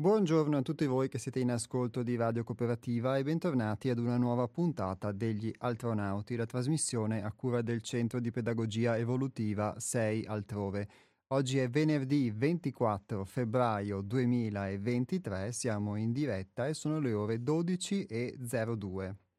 Buongiorno a tutti voi che siete in ascolto di Radio Cooperativa e bentornati ad una nuova puntata degli Altronauti, la trasmissione a cura del Centro di Pedagogia Evolutiva 6 Altrove. Oggi è venerdì 24 febbraio 2023, siamo in diretta e sono le ore 12.02.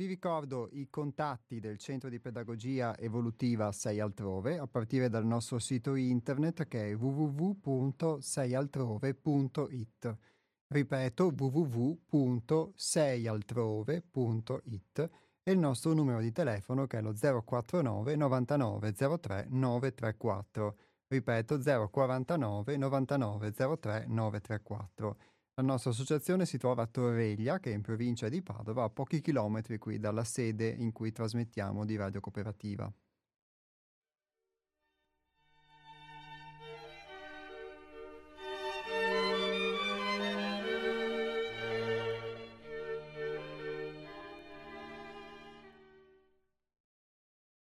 Vi ricordo i contatti del Centro di Pedagogia Evolutiva 6 Altrove a partire dal nostro sito internet che è www.seialtrove.it. Ripeto www.seialtrove.it e il nostro numero di telefono che è lo 049 99 03 934. Ripeto 049 99 03 934. La nostra associazione si trova a Torreglia, che è in provincia di Padova, a pochi chilometri qui dalla sede in cui trasmettiamo di Radio Cooperativa.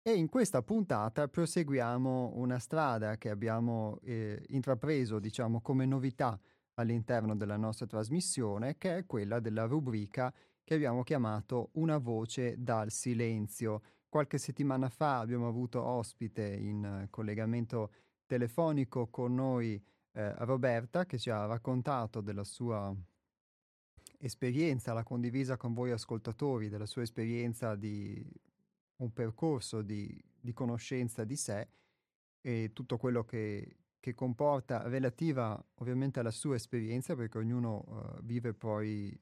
E in questa puntata proseguiamo una strada che abbiamo eh, intrapreso, diciamo, come novità all'interno della nostra trasmissione, che è quella della rubrica che abbiamo chiamato Una voce dal silenzio. Qualche settimana fa abbiamo avuto ospite in collegamento telefonico con noi eh, Roberta che ci ha raccontato della sua esperienza, l'ha condivisa con voi ascoltatori, della sua esperienza di un percorso di, di conoscenza di sé e tutto quello che, che comporta relativa ovviamente alla sua esperienza, perché ognuno uh, vive poi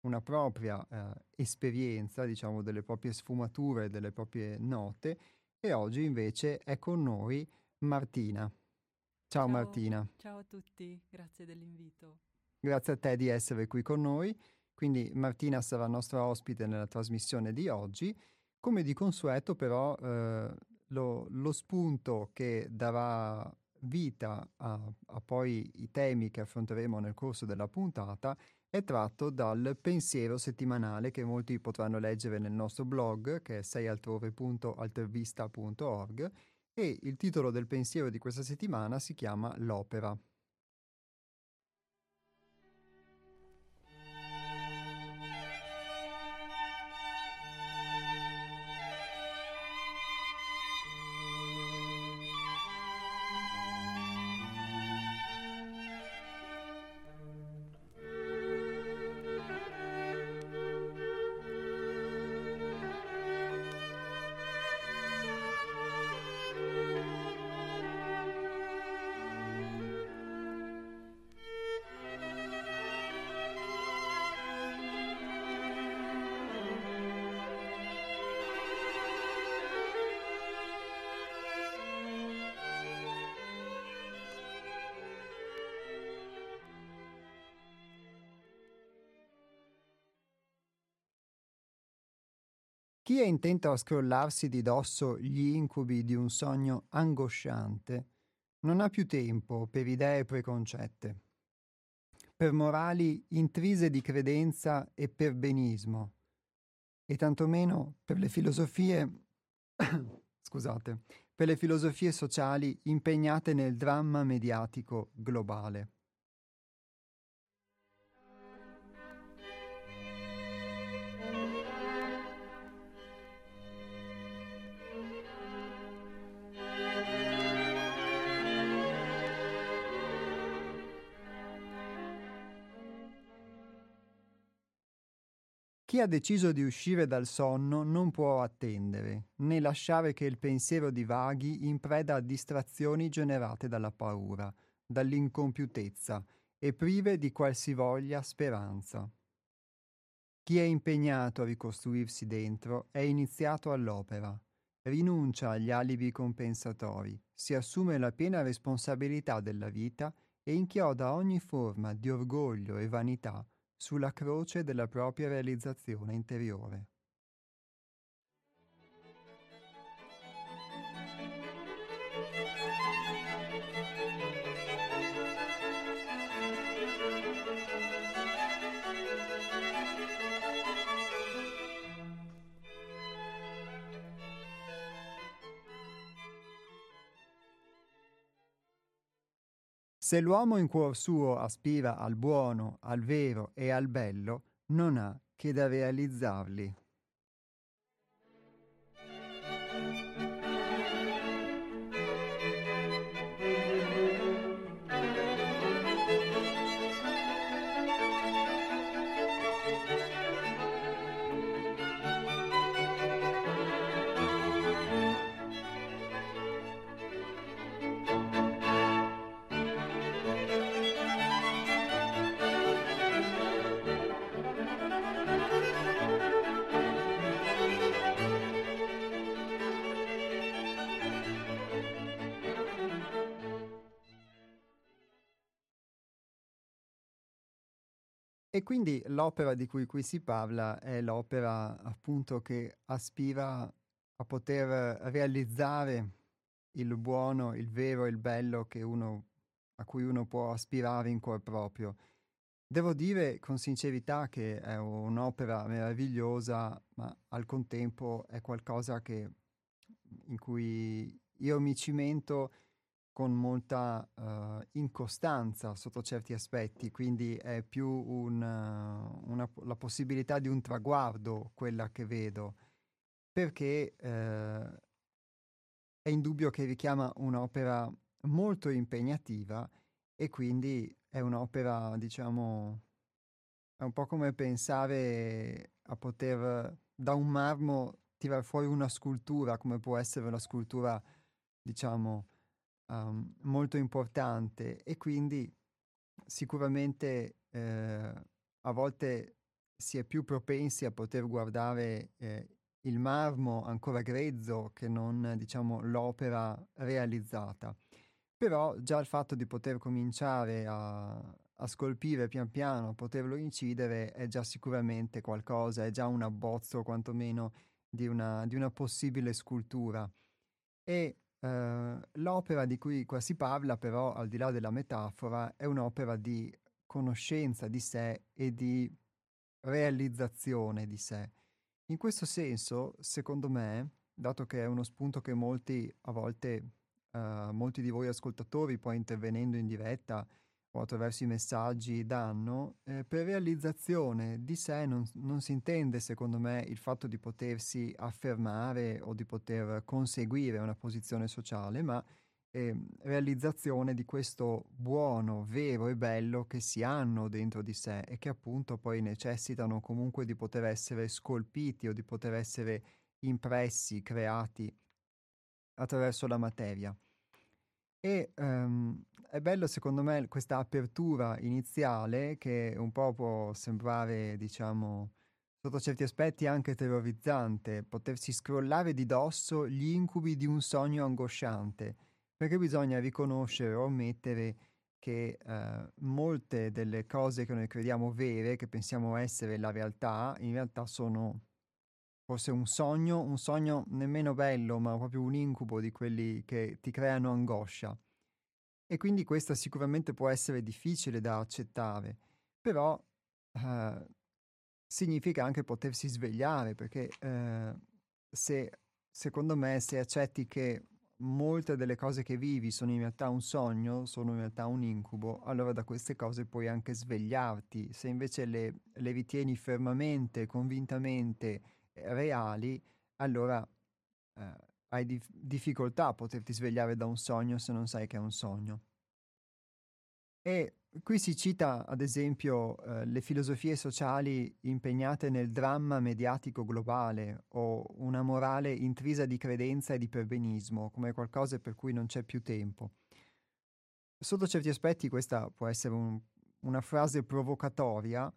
una propria uh, esperienza, diciamo, delle proprie sfumature, delle proprie note, e oggi invece è con noi Martina. Ciao, ciao Martina. Ciao a tutti, grazie dell'invito. Grazie a te di essere qui con noi. Quindi Martina sarà nostra ospite nella trasmissione di oggi. Come di consueto però eh, lo, lo, spunto che darà vita a, a poi i temi che affronteremo nel corso della puntata è tratto dal pensiero settimanale che molti potranno leggere nel nostro blog che è seialtrove.altervista.org e il titolo del pensiero di questa settimana si chiama L'opera. Intento a scrollarsi di dosso gli incubi di un sogno angosciante non ha più tempo per idee preconcette, per morali intrise di credenza e perbenismo, e tantomeno per le filosofie scusate, per le filosofie sociali impegnate nel dramma mediatico globale. Chi ha deciso di uscire dal sonno non può attendere, né lasciare che il pensiero divaghi in preda a distrazioni generate dalla paura, dall'incompiutezza e prive di qualsivoglia speranza. Chi è impegnato a ricostruirsi dentro è iniziato all'opera, rinuncia agli alibi compensatori, si assume la piena responsabilità della vita e inchioda ogni forma di orgoglio e vanità sulla croce della propria realizzazione interiore. Se l'uomo in cuor suo aspira al buono, al vero e al bello, non ha che da realizzarli. E quindi l'opera di cui qui si parla è l'opera appunto che aspira a poter realizzare il buono, il vero, il bello uno, a cui uno può aspirare in cuor proprio. Devo dire con sincerità che è un'opera meravigliosa, ma al contempo è qualcosa che, in cui io mi cimento con molta uh, incostanza sotto certi aspetti, quindi è più un, uh, una, la possibilità di un traguardo quella che vedo, perché uh, è indubbio che richiama un'opera molto impegnativa e quindi è un'opera, diciamo, è un po' come pensare a poter da un marmo tirare fuori una scultura, come può essere una scultura, diciamo, um, molto importante e quindi sicuramente eh, a volte si è più propensi a poter guardare eh, il marmo ancora grezzo che non diciamo l'opera realizzata. Però già il fatto di poter cominciare a, a scolpire pian piano, poterlo incidere è già sicuramente qualcosa, è già un abbozzo quantomeno di una, di una possibile scultura. E Uh, l'opera di cui qua si parla, però, al di là della metafora, è un'opera di conoscenza di sé e di realizzazione di sé. In questo senso, secondo me, dato che è uno spunto che molti, a volte, uh, molti di voi ascoltatori, poi intervenendo in diretta, o attraverso i messaggi danno, eh, per realizzazione di sé non, non, si intende, secondo me, il fatto di potersi affermare o di poter conseguire una posizione sociale, ma eh, realizzazione di questo buono, vero e bello che si hanno dentro di sé e che appunto poi necessitano comunque di poter essere scolpiti o di poter essere impressi, creati attraverso la materia. E um, è bello secondo me questa apertura iniziale che un po' può sembrare, diciamo, sotto certi aspetti anche terrorizzante, potersi scrollare di dosso gli incubi di un sogno angosciante, perché bisogna riconoscere o ammettere che eh, molte delle cose che noi crediamo vere, che pensiamo essere la realtà, in realtà sono forse un sogno, un sogno nemmeno bello, ma proprio un incubo di quelli che ti creano angoscia. E quindi questa sicuramente può essere difficile da accettare, però eh, significa anche potersi svegliare, perché eh, se, secondo me, se accetti che molte delle cose che vivi sono in realtà un sogno, sono in realtà un incubo, allora da queste cose puoi anche svegliarti. Se invece le, le ritieni fermamente, convintamente, reali, allora eh, hai dif- difficoltà a poterti svegliare da un sogno se non sai che è un sogno. E qui si cita, ad esempio, eh, le filosofie sociali impegnate nel dramma mediatico globale o una morale intrisa di credenza e di perbenismo, come qualcosa per cui non c'è più tempo. Sotto certi aspetti questa può essere un, una frase provocatoria,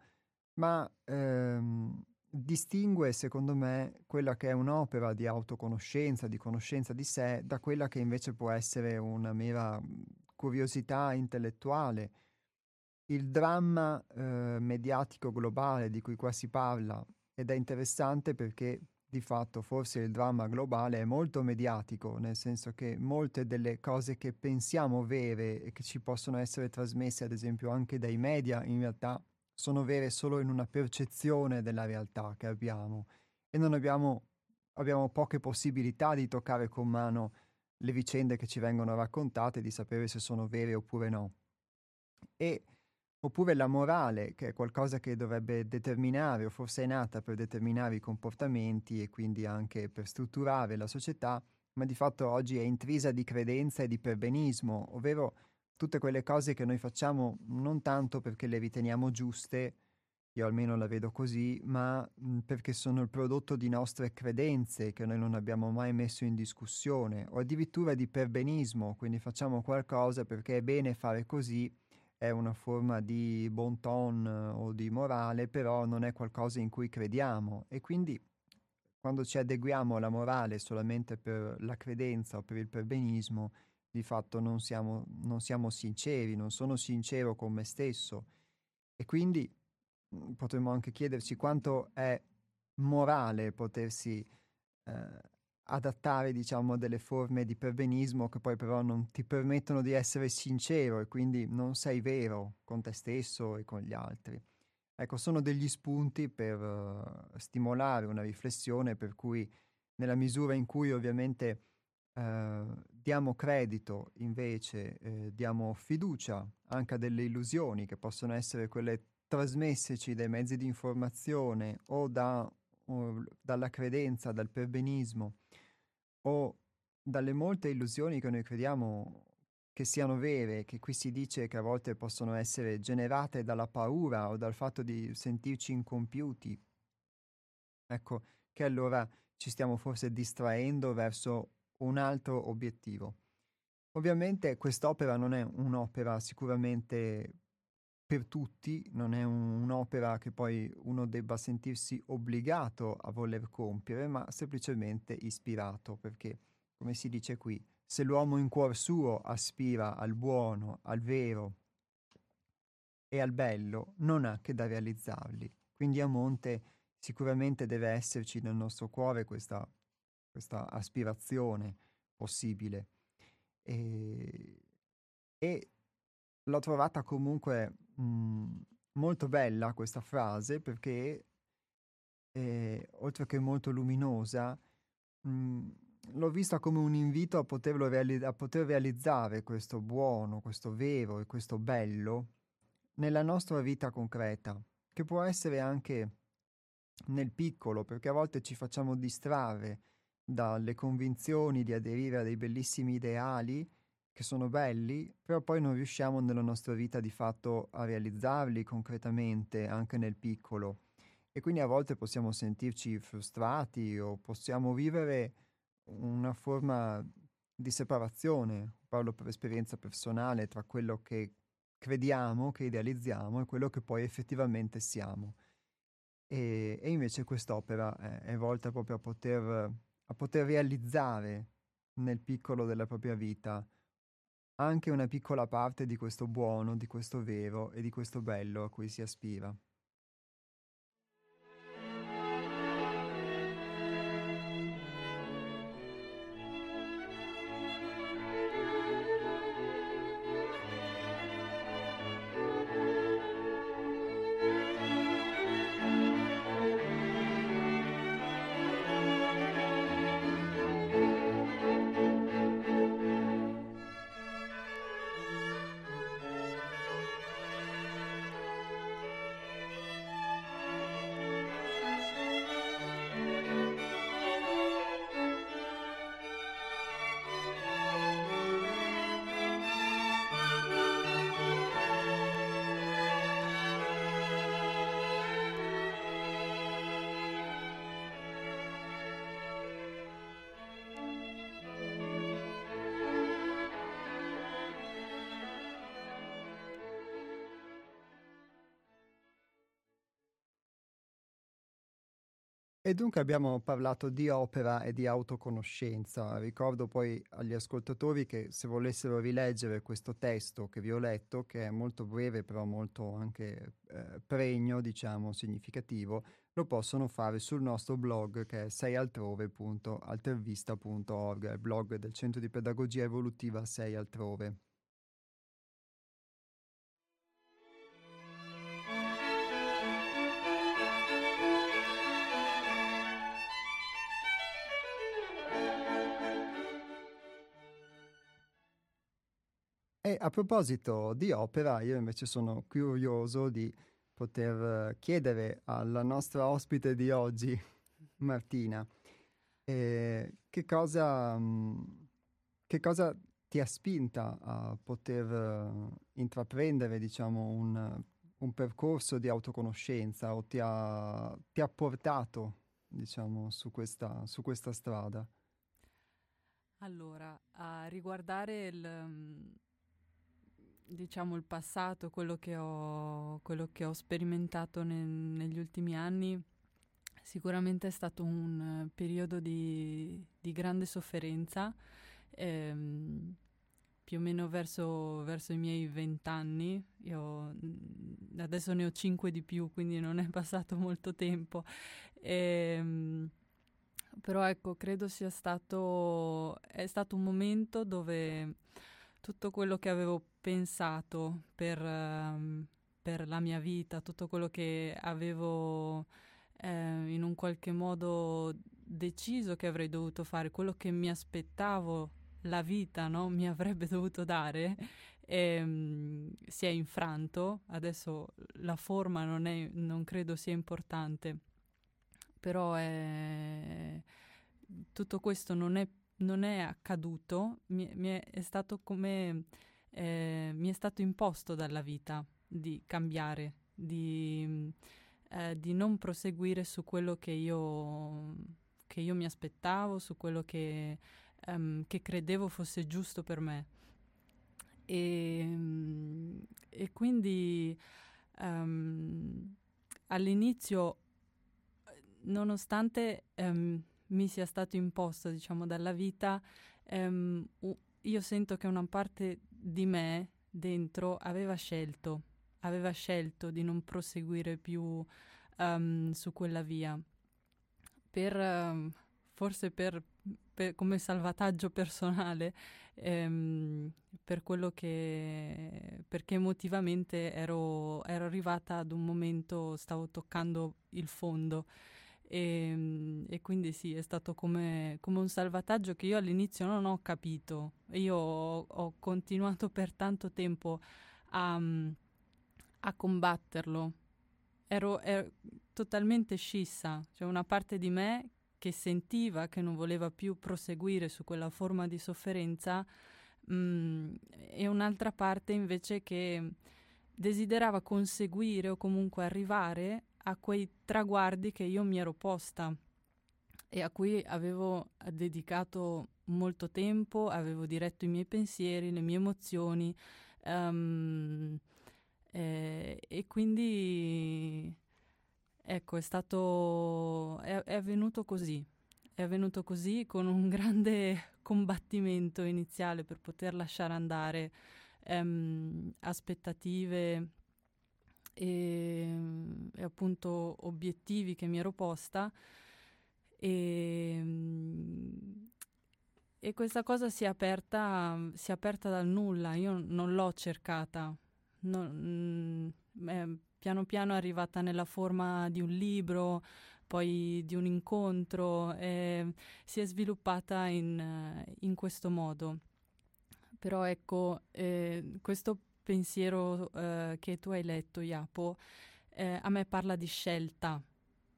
ma ehm, distingue, secondo me, quella che è un'opera di autoconoscenza, di conoscenza di sé, da quella che invece può essere una mera mhmm, curiosità intellettuale. Il dramma eh, mediatico globale di cui qua si parla ed è interessante perché di fatto forse il dramma globale è molto mediatico, nel senso che molte delle cose che pensiamo vere e che ci possono essere trasmesse ad esempio anche dai media in realtà sono vere solo in una percezione della realtà che abbiamo e non abbiamo, abbiamo poche possibilità di toccare con mano le vicende che ci vengono raccontate, di sapere se sono vere oppure no. E, oppure la morale, che è qualcosa che dovrebbe determinare, o forse è nata per determinare i comportamenti e quindi anche per strutturare la società, ma di fatto oggi è intrisa di credenza e di perbenismo, ovvero tutte quelle cose che noi facciamo non tanto perché le riteniamo giuste, io almeno la vedo così, ma mh, perché sono il prodotto di nostre credenze che noi non abbiamo mai messo in discussione, o addirittura di perbenismo, quindi facciamo qualcosa perché è bene fare così, è una forma di bon ton o di morale, però non è qualcosa in cui crediamo. E quindi quando ci adeguiamo alla morale solamente per la credenza o per il perbenismo, di fatto non siamo, non siamo sinceri, non sono sincero con me stesso. E quindi mhmm, potremmo anche chiederci quanto è morale potersi eh, adattare, diciamo, delle forme di perbenismo che poi però non ti permettono di essere sincero e quindi non sei vero con te stesso e con gli altri. Ecco, sono degli spunti per uh, stimolare una riflessione per cui nella misura in cui ovviamente uh, diamo credito, invece eh, diamo fiducia anche a delle illusioni che possono essere quelle trasmesseci dai mezzi di informazione o da, o dalla credenza, dal perbenismo o dalle molte illusioni che noi crediamo che siano vere, che qui si dice che a volte possono essere generate dalla paura o dal fatto di sentirci incompiuti. Ecco, che allora ci stiamo forse distraendo verso un altro obiettivo. Ovviamente quest'opera non è un'opera sicuramente per tutti, non è un, un'opera che poi uno debba sentirsi obbligato a voler compiere, ma semplicemente ispirato, perché, come si dice qui, se l'uomo in cuor suo aspira al buono, al vero e al bello, non ha che da realizzarli. Quindi a monte sicuramente deve esserci nel nostro cuore questa, questa aspirazione possibile. E, e l'ho trovata comunque mh, mhmm, molto bella questa frase perché, eh, oltre che molto luminosa, mh, mhmm, l'ho vista come un invito a, reali- a poter realizzare questo buono, questo vero e questo bello nella nostra vita concreta, che può essere anche nel piccolo, perché a volte ci facciamo distrarre dalle convinzioni di aderire a dei bellissimi ideali che sono belli, però poi non riusciamo nella nostra vita di fatto a realizzarli concretamente anche nel piccolo. E quindi a volte possiamo sentirci frustrati o possiamo vivere una forma di separazione, parlo per esperienza personale, tra quello che crediamo, che idealizziamo e quello che poi effettivamente siamo. E, e invece quest'opera è, è, volta proprio a poter, a poter realizzare nel piccolo della propria vita anche una piccola parte di questo buono, di questo vero e di questo bello a cui si aspira. E dunque abbiamo parlato di opera e di autoconoscenza. Ricordo poi agli ascoltatori che se volessero rileggere questo testo che vi ho letto, che è molto breve però molto anche eh, pregno, diciamo, significativo, lo possono fare sul nostro blog che è seialtrove.altervista.org, il blog del Centro di Pedagogia Evolutiva Sei Altrove. A proposito di opera, io invece sono curioso di poter chiedere alla nostra ospite di oggi, Martina, eh, che, cosa, mm, che cosa ti ha spinta a poter uh, intraprendere, diciamo, un, un, percorso di autoconoscenza o ti ha, ti ha portato, diciamo, su questa, su questa strada? Allora, a riguardare il, mm, diciamo, il passato, quello che ho, quello che ho sperimentato ne, negli ultimi anni, sicuramente è stato un periodo di, di grande sofferenza ehm, più o meno verso, verso i miei vent'anni, mm, adesso ne ho cinque di più, quindi non è passato molto tempo. Ehm, però ecco, credo sia stato, stato un momento dove tutto quello che avevo pensato per, um, per la mia vita, tutto quello che avevo eh, in un qualche modo deciso che avrei dovuto fare, quello che mi aspettavo la vita no, mi avrebbe dovuto dare, e, um, si è infranto. Adesso la forma non, è, non credo sia importante, però è, tutto questo non è, non è accaduto, mi, mi, è, è, stato come eh, mi è stato imposto dalla vita di cambiare, di, eh, di non proseguire su quello che io, che io mi aspettavo, su quello che um, che credevo fosse giusto per me. E, e quindi um, all'inizio, nonostante mi sia stato imposto, diciamo, dalla vita, io sento che una parte di me dentro aveva scelto, aveva scelto di non proseguire più su quella via. Per, forse per per, come salvataggio personale ehm, per quello che perché emotivamente ero, ero, arrivata ad un momento stavo toccando il fondo e, ehm, e quindi sì è stato come, come, un salvataggio che io all'inizio non ho capito. Io ho, ho continuato per tanto tempo a, a combatterlo. Ero, ero totalmente scissa. Cioè una parte di me che sentiva che non voleva più proseguire su quella forma di sofferenza mh, mm, e un'altra parte invece che desiderava conseguire o comunque arrivare a quei traguardi che io mi ero posta e a cui avevo dedicato molto tempo, avevo diretto i miei pensieri, le mie emozioni um, eh, e quindi Ecco, è stato. È, è avvenuto così. È avvenuto così con un grande combattimento iniziale per poter lasciare andare ehm, aspettative e, e, appunto obiettivi che mi ero posta. E, e questa cosa si è aperta, si è aperta dal nulla. Io non l'ho cercata. Non, mm, eh, piano piano è arrivata nella forma di un libro, poi di un incontro, si è sviluppata in, in questo modo. Però ecco, eh, questo pensiero eh, che tu hai letto, Iapo, eh, a me parla di scelta.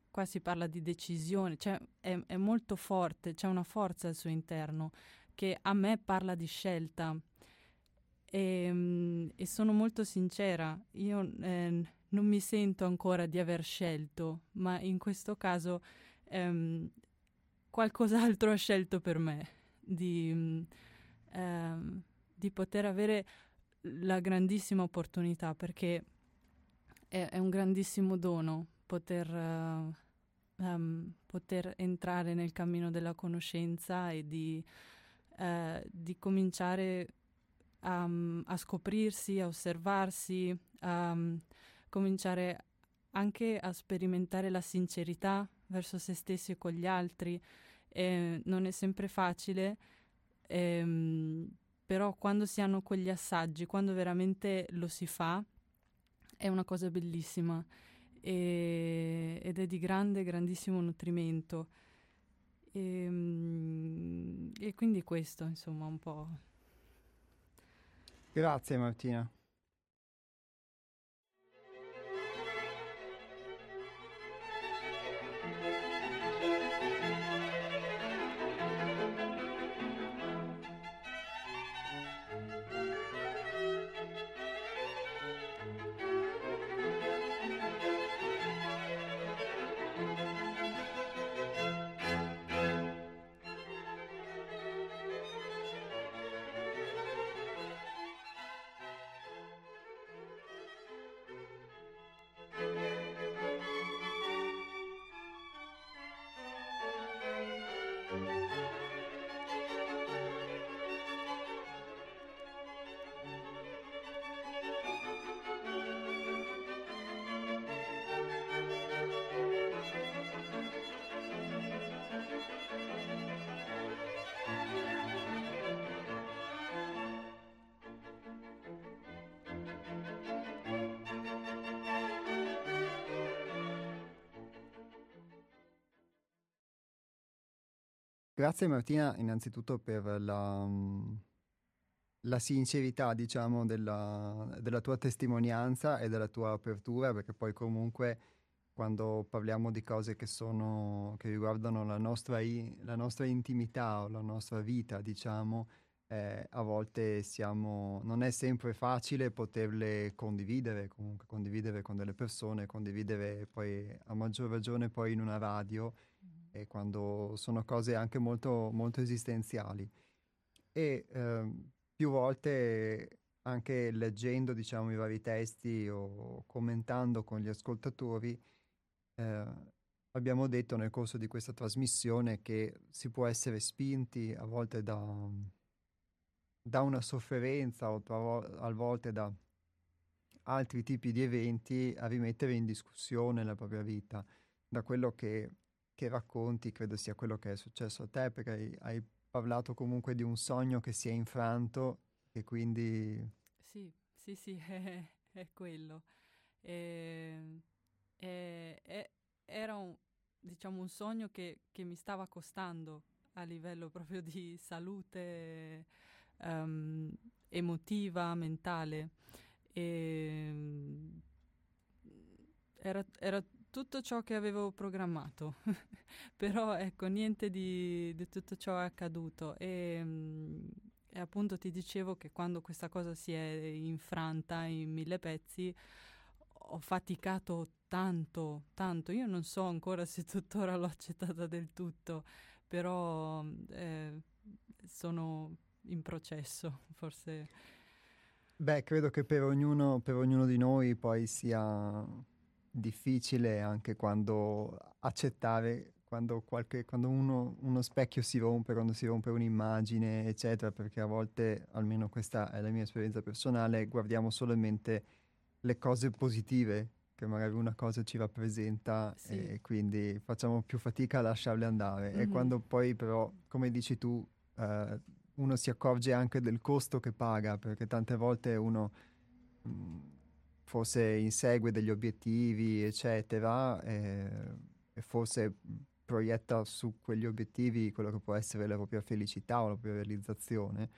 Qua si parla di decisione, cioè è, è molto forte, c'è una forza al suo interno che a me parla di scelta. E, ehm, e sono molto sincera, io eh, non mi sento ancora di aver scelto, ma in questo caso ehm, qualcos'altro ha scelto per me, di, ehm, di, poter avere la grandissima opportunità, perché è, è un grandissimo dono poter, uh, um, poter, entrare nel cammino della conoscenza e di, uh, di cominciare a, a, scoprirsi, a osservarsi, a cominciare anche a sperimentare la sincerità verso se stessi e con gli altri. Eh, non è sempre facile, ehm, però quando si hanno quegli assaggi, quando veramente lo si fa, è una cosa bellissima e, ed è di grande, grandissimo nutrimento. E, ehm, e quindi questo, insomma, un po'. Grazie Martina. Grazie Martina innanzitutto per la, mm, la sincerità, diciamo, della, della, tua testimonianza e della tua apertura, perché poi comunque quando parliamo di cose che, sono, che riguardano la nostra, la nostra intimità o la nostra vita, diciamo, eh, a volte siamo, non è sempre facile poterle condividere, comunque condividere con delle persone, condividere poi a maggior ragione poi in una radio e quando sono cose anche molto, molto esistenziali. E eh, più volte anche leggendo diciamo, i vari testi o commentando con gli ascoltatori, eh, abbiamo detto nel corso di questa trasmissione che si può essere spinti a volte da, da una sofferenza o a volte da altri tipi di eventi a rimettere in discussione la propria vita, da quello che che racconti credo sia quello che è successo a te, perché hai, hai parlato comunque di un sogno che si è infranto e quindi... Sì, sì, sì, è, è quello. E, e, e, era un, diciamo, un sogno che, che, mi stava costando a livello proprio di salute um, emotiva, mentale. E, era, era tutto ciò che avevo programmato, però ecco, niente di, di, tutto ciò è accaduto. E, mm, e, appunto ti dicevo che quando questa cosa si è infranta in mille pezzi ho faticato tanto, tanto, io non so ancora se tuttora l'ho accettata del tutto, però eh, sono in processo, forse. Beh, credo che per ognuno, per ognuno di noi poi sia difficile anche quando accettare quando, qualche, quando uno, uno, specchio si rompe, quando si rompe un'immagine, eccetera, perché a volte, almeno questa è la mia esperienza personale, guardiamo solamente le cose positive che magari una cosa ci rappresenta sì. e quindi facciamo più fatica a lasciarle andare. Mm-hmm. E quando poi però, come dici tu, eh, uno si accorge anche del costo che paga, perché tante volte uno... Mh, forse insegue degli obiettivi, eccetera, e, e forse proietta su quegli obiettivi quello che può essere la propria felicità o la propria realizzazione.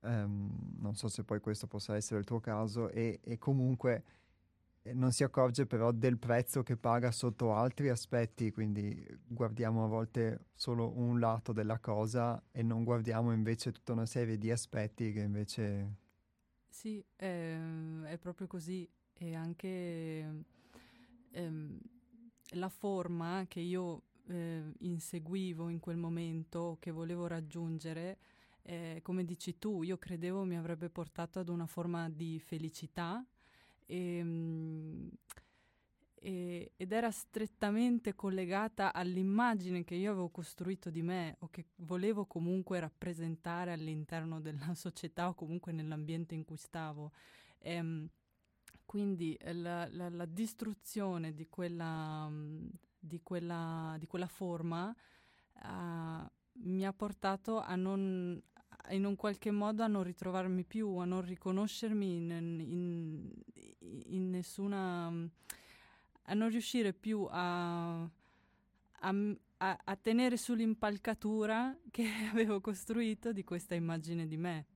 Um, non so se poi questo possa essere il tuo caso, e, e comunque eh, non si accorge però del prezzo che paga sotto altri aspetti, quindi guardiamo a volte solo un lato della cosa e non guardiamo invece tutta una serie di aspetti che invece... Sì, è, è proprio così. E anche ehm, la forma che io eh, inseguivo in quel momento, che volevo raggiungere, eh, come dici tu, io credevo mi avrebbe portato ad una forma di felicità. E, mm, e, ed era strettamente collegata all'immagine che io avevo costruito di me o che volevo comunque rappresentare all'interno della società o comunque nell'ambiente in cui stavo. Ehm, quindi eh, la, la, la distruzione di quella, mm, di quella, di quella forma uh, mi ha portato a non, in un qualche modo a non ritrovarmi più, a non riconoscermi in, in, in nessuna... a non riuscire più a, a, a, tenere sull'impalcatura che avevo costruito di questa immagine di me.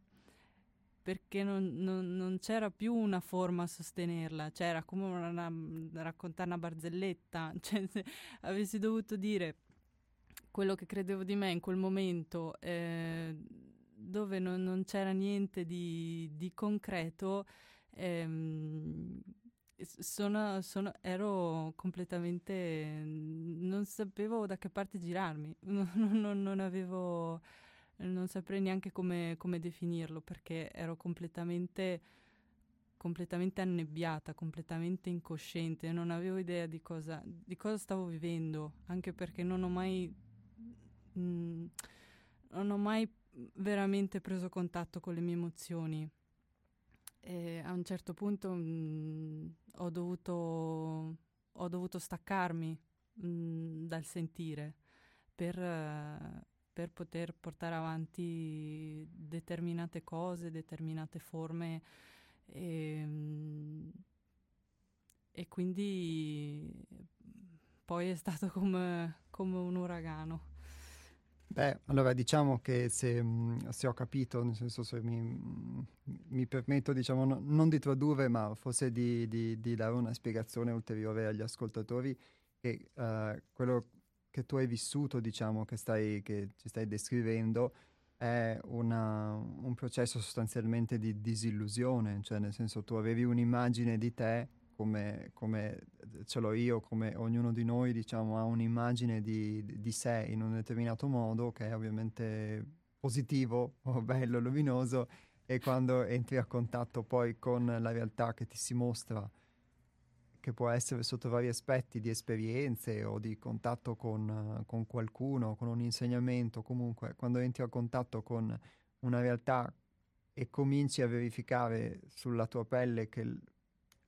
perché non, non, non, c'era più una forma a sostenerla, cioè come una, una, raccontare una barzelletta, cioè se avessi dovuto dire quello che credevo di me in quel momento, eh, dove non, non, c'era niente di, di concreto, ehm, sono, sono, ero completamente... non sapevo da che parte girarmi, non, non avevo non saprei neanche come, come definirlo perché ero completamente, completamente annebbiata, completamente incosciente, non avevo idea di cosa, di cosa stavo vivendo, anche perché non ho mai, mh, non ho mai veramente preso contatto con le mie emozioni. E a un certo punto mh, mm, ho, dovuto, ho dovuto staccarmi mh, mm, dal sentire per... Uh, per poter portare avanti determinate cose, determinate forme e, ehm, e quindi poi è stato come, come un uragano. Beh, allora diciamo che se, mm, se, ho capito, nel senso se mi, mi permetto diciamo no, non di tradurre ma forse di, di, di, dare una spiegazione ulteriore agli ascoltatori che uh, quello che tu hai vissuto, diciamo, che, stai, che ci stai descrivendo, è una, un processo sostanzialmente di disillusione, cioè nel senso tu avevi un'immagine di te come, come ce l'ho io, come ognuno di noi diciamo, ha un'immagine di, di sé in un determinato modo che è ovviamente positivo o bello, luminoso e quando entri a contatto poi con la realtà che ti si mostra che può essere sotto vari aspetti di esperienze o di contatto con, con qualcuno, con un insegnamento, comunque quando entri a contatto con una realtà e cominci a verificare sulla tua pelle che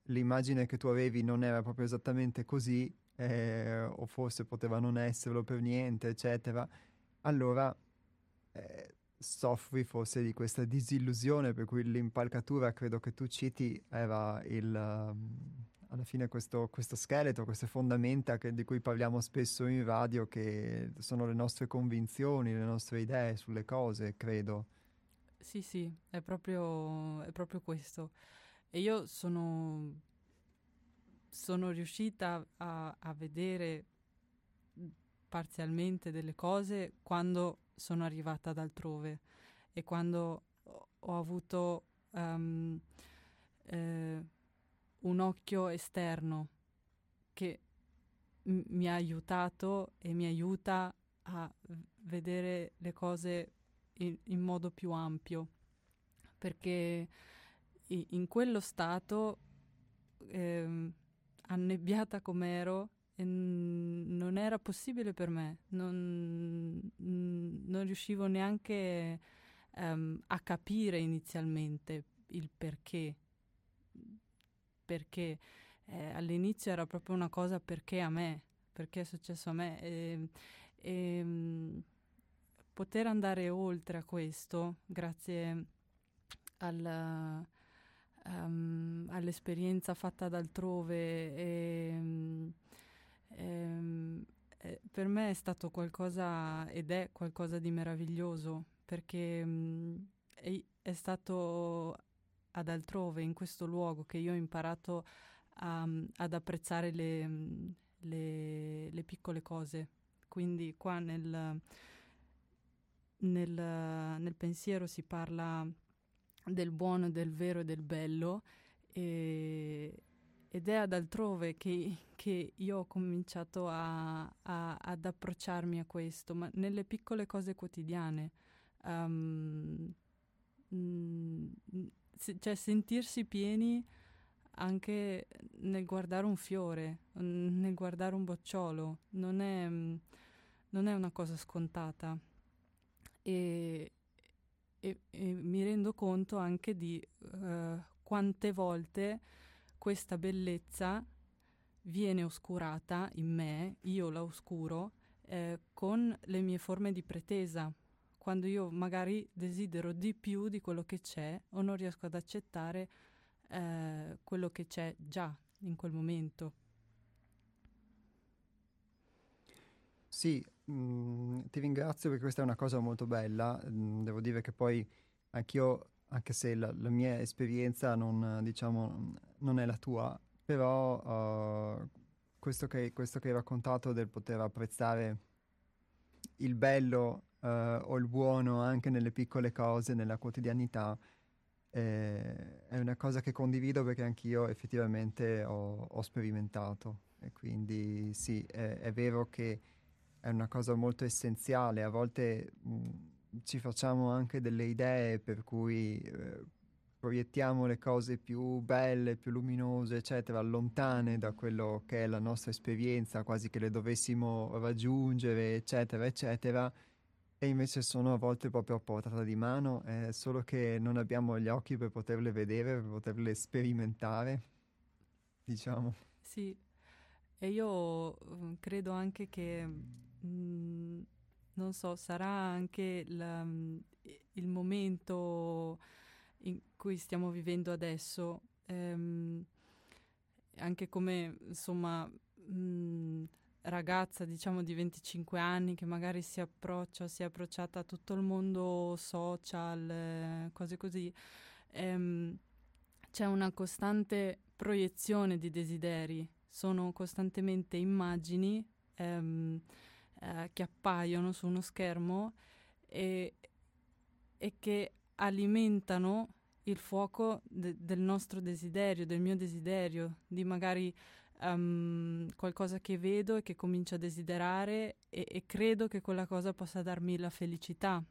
l'immagine che tu avevi non era proprio esattamente così, eh, o forse poteva non esserlo per niente, eccetera, allora eh, soffri forse di questa disillusione, per cui l'impalcatura, credo che tu citi, era il, um, alla fine questo, questo scheletro, queste fondamenta che, di cui parliamo spesso in radio, che sono le nostre convinzioni, le nostre idee sulle cose, credo. Sì, sì, è proprio, è proprio questo. E io sono, sono riuscita a, a vedere parzialmente delle cose quando sono arrivata ad altrove e quando ho avuto um, eh, un occhio esterno che mi ha aiutato e mi aiuta a vedere le cose in, in modo più ampio. Perché in quello stato eh, annebbiata com'ero non era possibile per me non, non riuscivo neanche um, a capire inizialmente il perché perché eh, all'inizio era proprio una cosa perché a me, perché è successo a me. E, e mh, poter andare oltre a questo, grazie al, um, all'esperienza fatta ad altrove, e, um, ehm, eh, per me è stato qualcosa ed è qualcosa di meraviglioso perché mh, è, è stato ad altrove, in questo luogo, che io ho imparato a, ad apprezzare le, le, le, piccole cose. Quindi qua nel, nel, nel, pensiero si parla del buono, del vero e del bello e, ed è ad altrove che, che io ho cominciato a, a, ad approcciarmi a questo, ma nelle piccole cose quotidiane. Um, se, cioè sentirsi pieni anche nel guardare un fiore, nel guardare un bocciolo, non è, non è una cosa scontata. E, e, e, mi rendo conto anche di uh, quante volte questa bellezza viene oscurata in me, io la oscuro, eh, con le mie forme di pretesa, quando io magari desidero di più di quello che c'è o non riesco ad accettare eh, quello che c'è già in quel momento. Sì, mm, ti ringrazio perché questa è una cosa molto bella. Mm, devo dire che poi anch'io anche se la, la, mia esperienza non, diciamo, non è la tua, però uh, questo, che, questo, che, hai raccontato del poter apprezzare il bello uh, o il buono anche nelle piccole cose, nella quotidianità, eh, è una cosa che condivido perché anch'io effettivamente ho, ho sperimentato e quindi sì, è, è, vero che è una cosa molto essenziale, a volte mh, ci facciamo anche delle idee per cui eh, proiettiamo le cose più belle, più luminose, eccetera, lontane da quello che è la nostra esperienza, quasi che le dovessimo raggiungere, eccetera, eccetera. E invece sono a volte proprio a portata di mano, è solo che non abbiamo gli occhi per poterle vedere, per poterle sperimentare, diciamo. Sì, e io mm, credo anche che, mm, non so, sarà anche la, mm, il momento in cui stiamo vivendo adesso, ehm, anche come, insomma, mh, ragazza, diciamo di 25 anni, che magari si approccia, si è approcciata a tutto il mondo social, eh, cose così, ehm, c'è una costante proiezione di desideri, sono costantemente immagini ehm, eh, che appaiono su uno schermo e, e che alimentano il fuoco de- del nostro desiderio, del mio desiderio, di magari um, qualcosa che vedo e che comincio a desiderare e, e, credo che quella cosa possa darmi la felicità.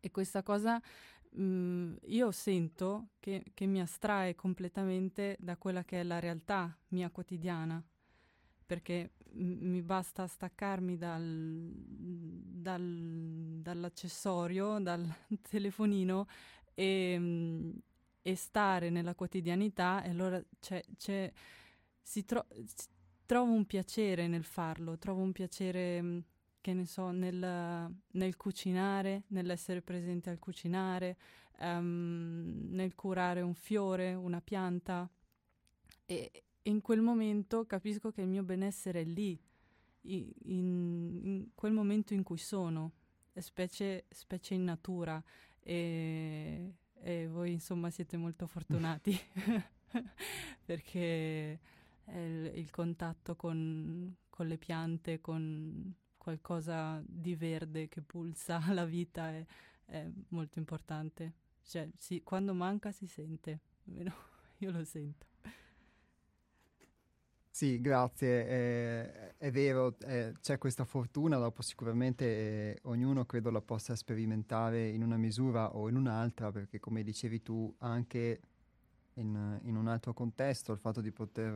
E questa cosa um, io sento che, che mi astrae completamente da quella che è la realtà mia quotidiana, perché mi basta staccarmi dal, dal, dall'accessorio, dal telefonino e, e, stare nella quotidianità e allora c'è, c'è si tro- trovo un piacere nel farlo, trovo un piacere, che ne so, nel, nel cucinare, nell'essere presente al cucinare, um, nel curare un fiore, una pianta. E, in quel momento capisco che il mio benessere è lì, in, in quel momento in cui sono, specie, specie in natura. E, e voi insomma siete molto fortunati perché il, il contatto con, con, le piante, con qualcosa di verde che pulsa la vita è, è molto importante. Cioè, sì, quando manca si sente, almeno io lo sento. Sì, grazie, eh, è vero, eh, c'è questa fortuna, dopo sicuramente eh, ognuno credo la possa sperimentare in una misura o in un'altra, perché come dicevi tu, anche in, in, un altro contesto, il fatto di poter...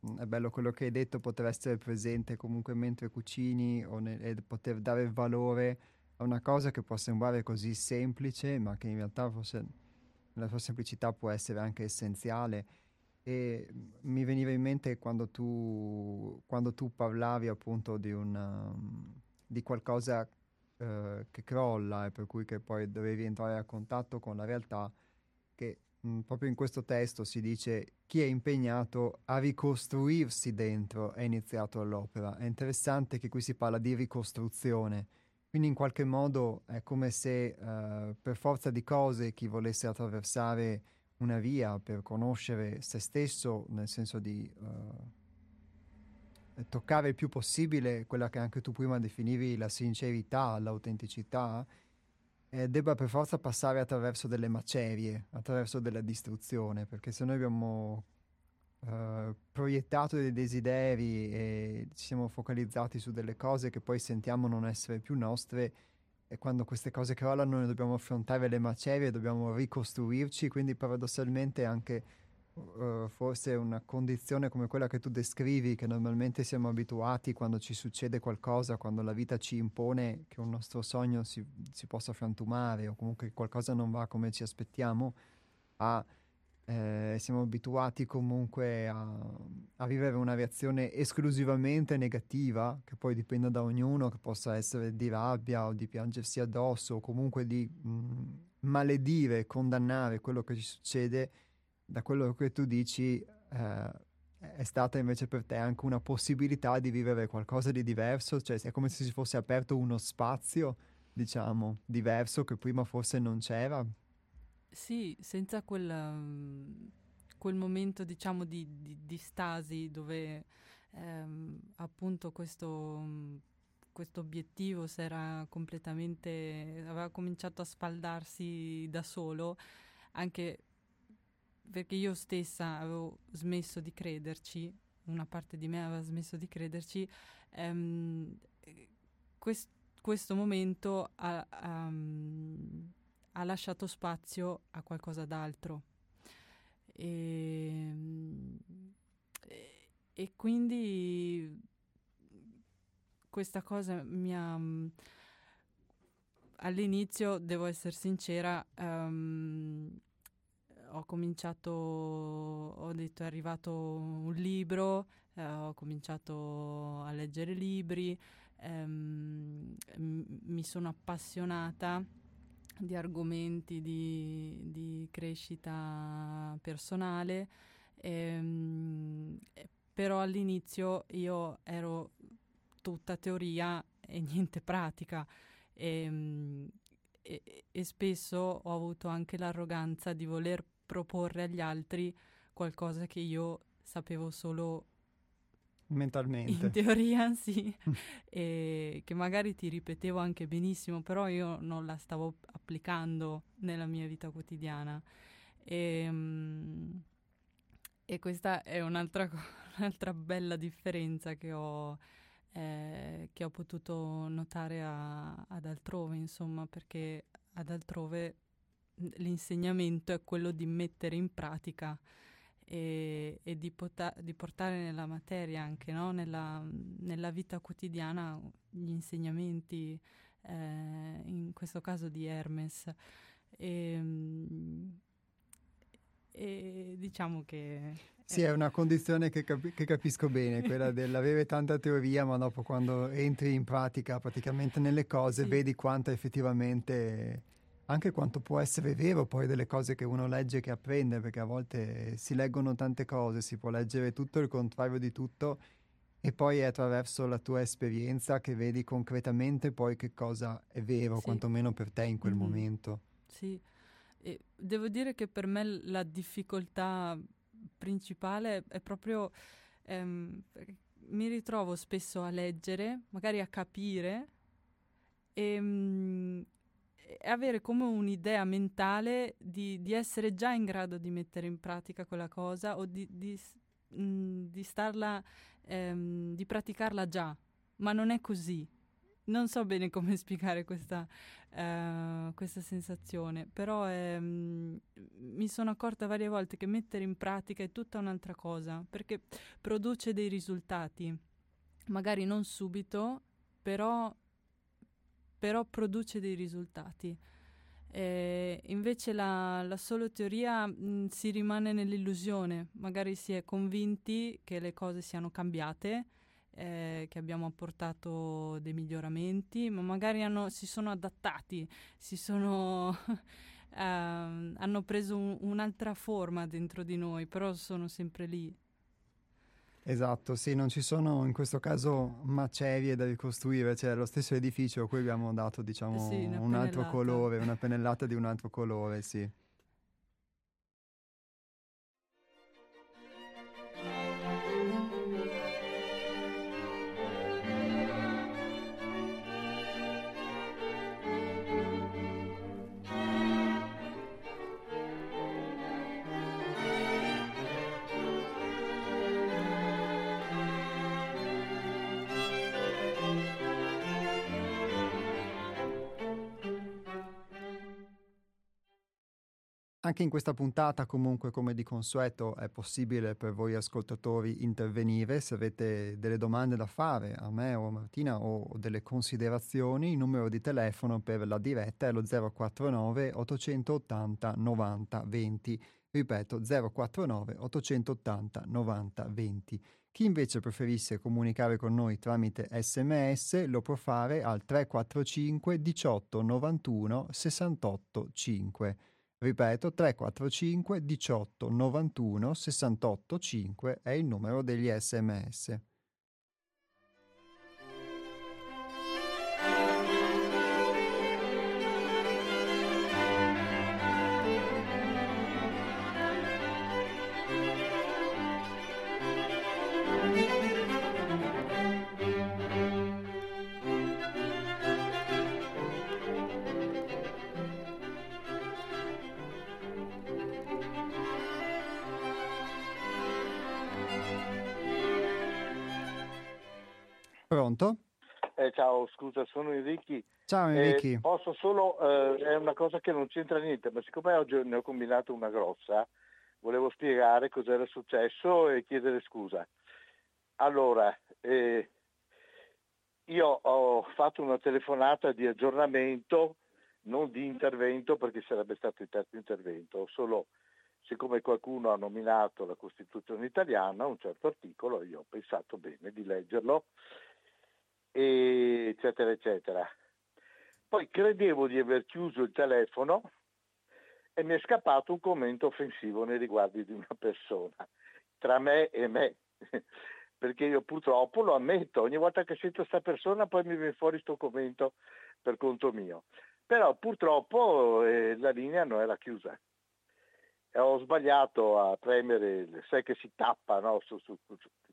Uh, è bello quello che hai detto, poter essere presente comunque mentre cucini ne, e poter dare valore a una cosa che può sembrare così semplice, ma che in realtà forse nella sua semplicità può essere anche essenziale. E mi veniva in mente quando tu, quando tu parlavi appunto di, una, di qualcosa uh, che crolla e per cui che poi dovevi entrare a contatto con la realtà, che Mm, proprio in questo testo si dice chi è impegnato a ricostruirsi dentro è iniziato all'opera. È interessante che qui si parla di ricostruzione, quindi in qualche modo è come se uh, per forza di cose chi volesse attraversare una via per conoscere se stesso, nel senso di uh, toccare il più possibile quella che anche tu prima definivi la sincerità, l'autenticità, eh, debba per forza passare attraverso delle macerie, attraverso della distruzione, perché se noi abbiamo uh, proiettato dei desideri e ci siamo focalizzati su delle cose che poi sentiamo non essere più nostre, e quando queste cose crollano noi dobbiamo affrontare le macerie, dobbiamo ricostruirci, quindi paradossalmente anche uh, forse una condizione come quella che tu descrivi, che normalmente siamo abituati quando ci succede qualcosa, quando la vita ci impone che un nostro sogno si, si possa frantumare o comunque qualcosa non va come ci aspettiamo, a, eh, siamo abituati comunque a, a, vivere una reazione esclusivamente negativa, che poi dipende da ognuno, che possa essere di rabbia o di piangersi addosso o comunque di mh, mm, maledire, condannare quello che ci succede da quello che tu dici, eh, è stata invece per te anche una possibilità di vivere qualcosa di diverso, cioè è come se si fosse aperto uno spazio, diciamo, diverso che prima forse non c'era. Sì, senza quel, um, quel momento, diciamo, di, di, di stasi dove um, appunto questo, questo obiettivo si era completamente, aveva cominciato a sfaldarsi da solo, anche perché io stessa avevo smesso di crederci, una parte di me aveva smesso di crederci, um, quest, questo momento ha, um, ha, lasciato spazio a qualcosa d'altro. E, e, e quindi questa cosa mi ha all'inizio, devo essere sincera, um, ho cominciato, ho detto è arrivato un libro, eh, ho cominciato a leggere libri, ehm, mi sono appassionata di argomenti di, di crescita personale, ehm, però all'inizio io ero tutta teoria e niente pratica. E, ehm, e, e, spesso ho avuto anche l'arroganza di voler proporre agli altri qualcosa che io sapevo solo mentalmente. In teoria sì, e che magari ti ripetevo anche benissimo, però io non la stavo applicando nella mia vita quotidiana. E, um, e questa è un'altra, un'altra, bella differenza che ho, eh, che ho potuto notare a, ad altrove, insomma, perché ad altrove l'insegnamento è quello di mettere in pratica e, e di, pota- di, portare nella materia anche no? nella, nella, vita quotidiana gli insegnamenti, eh, in questo caso di Hermes. E, e diciamo che... Sì, è una condizione che, capi- che capisco bene, quella dell'avere tanta teoria, ma dopo quando entri in pratica praticamente nelle cose sì. vedi quanto effettivamente anche quanto può essere vero poi delle cose che uno legge che apprende, perché a volte si leggono tante cose, si può leggere tutto il contrario di tutto e poi è attraverso la tua esperienza che vedi concretamente poi che cosa è vero, sì. quantomeno per te in quel mm-hmm. momento. Sì, e devo dire che per me la difficoltà principale è proprio... Ehm, mi ritrovo spesso a leggere, magari a capire e, mm, avere come un'idea mentale di, di, essere già in grado di mettere in pratica quella cosa o di, di, di starla, ehm, di praticarla già, ma non è così. Non so bene come spiegare questa, uh, questa sensazione, però ehm, mi sono accorta varie volte che mettere in pratica è tutta un'altra cosa, perché produce dei risultati, magari non subito, però però produce dei risultati. Eh, invece la, la, solo teoria mh, mm, si rimane nell'illusione, magari si è convinti che le cose siano cambiate, eh, che abbiamo apportato dei miglioramenti, ma magari hanno, si sono adattati, si sono, eh, hanno preso un, un'altra forma dentro di noi, però sono sempre lì. Esatto, sì, non ci sono in questo caso macerie da ricostruire, c'è lo stesso edificio a cui abbiamo dato, diciamo, sì, un altro colore, una pennellata di un altro colore, sì. Anche in questa puntata comunque come di consueto è possibile per voi ascoltatori intervenire se avete delle domande da fare a me o a Martina o delle considerazioni il numero di telefono per la diretta è lo 049 880 90 20 ripeto 049 880 90 20 chi invece preferisse comunicare con noi tramite sms lo può fare al 345 18 91 68 5 Ripeto, 345 18 91 68 5 è il numero degli sms. Pronto? Eh, ciao, scusa, sono Enrichi. Ciao Enrichi. Eh, posso solo, eh, è una cosa che non c'entra niente, ma siccome oggi ne ho combinato una grossa, volevo spiegare cosa era successo e chiedere scusa. Allora, eh, io ho fatto una telefonata di aggiornamento, non di intervento perché sarebbe stato il terzo intervento, solo siccome qualcuno ha nominato la Costituzione italiana, un certo articolo, io ho pensato bene di leggerlo, eccetera, eccetera. Poi credevo di aver chiuso il telefono e mi è scappato un commento offensivo nei riguardi di una persona, tra me e me, perché io purtroppo lo ammetto, ogni volta che sento questa persona poi mi viene fuori questo commento per conto mio. Però purtroppo eh, la linea non era chiusa ho sbagliato a premere, sai che si tappa no, su, su,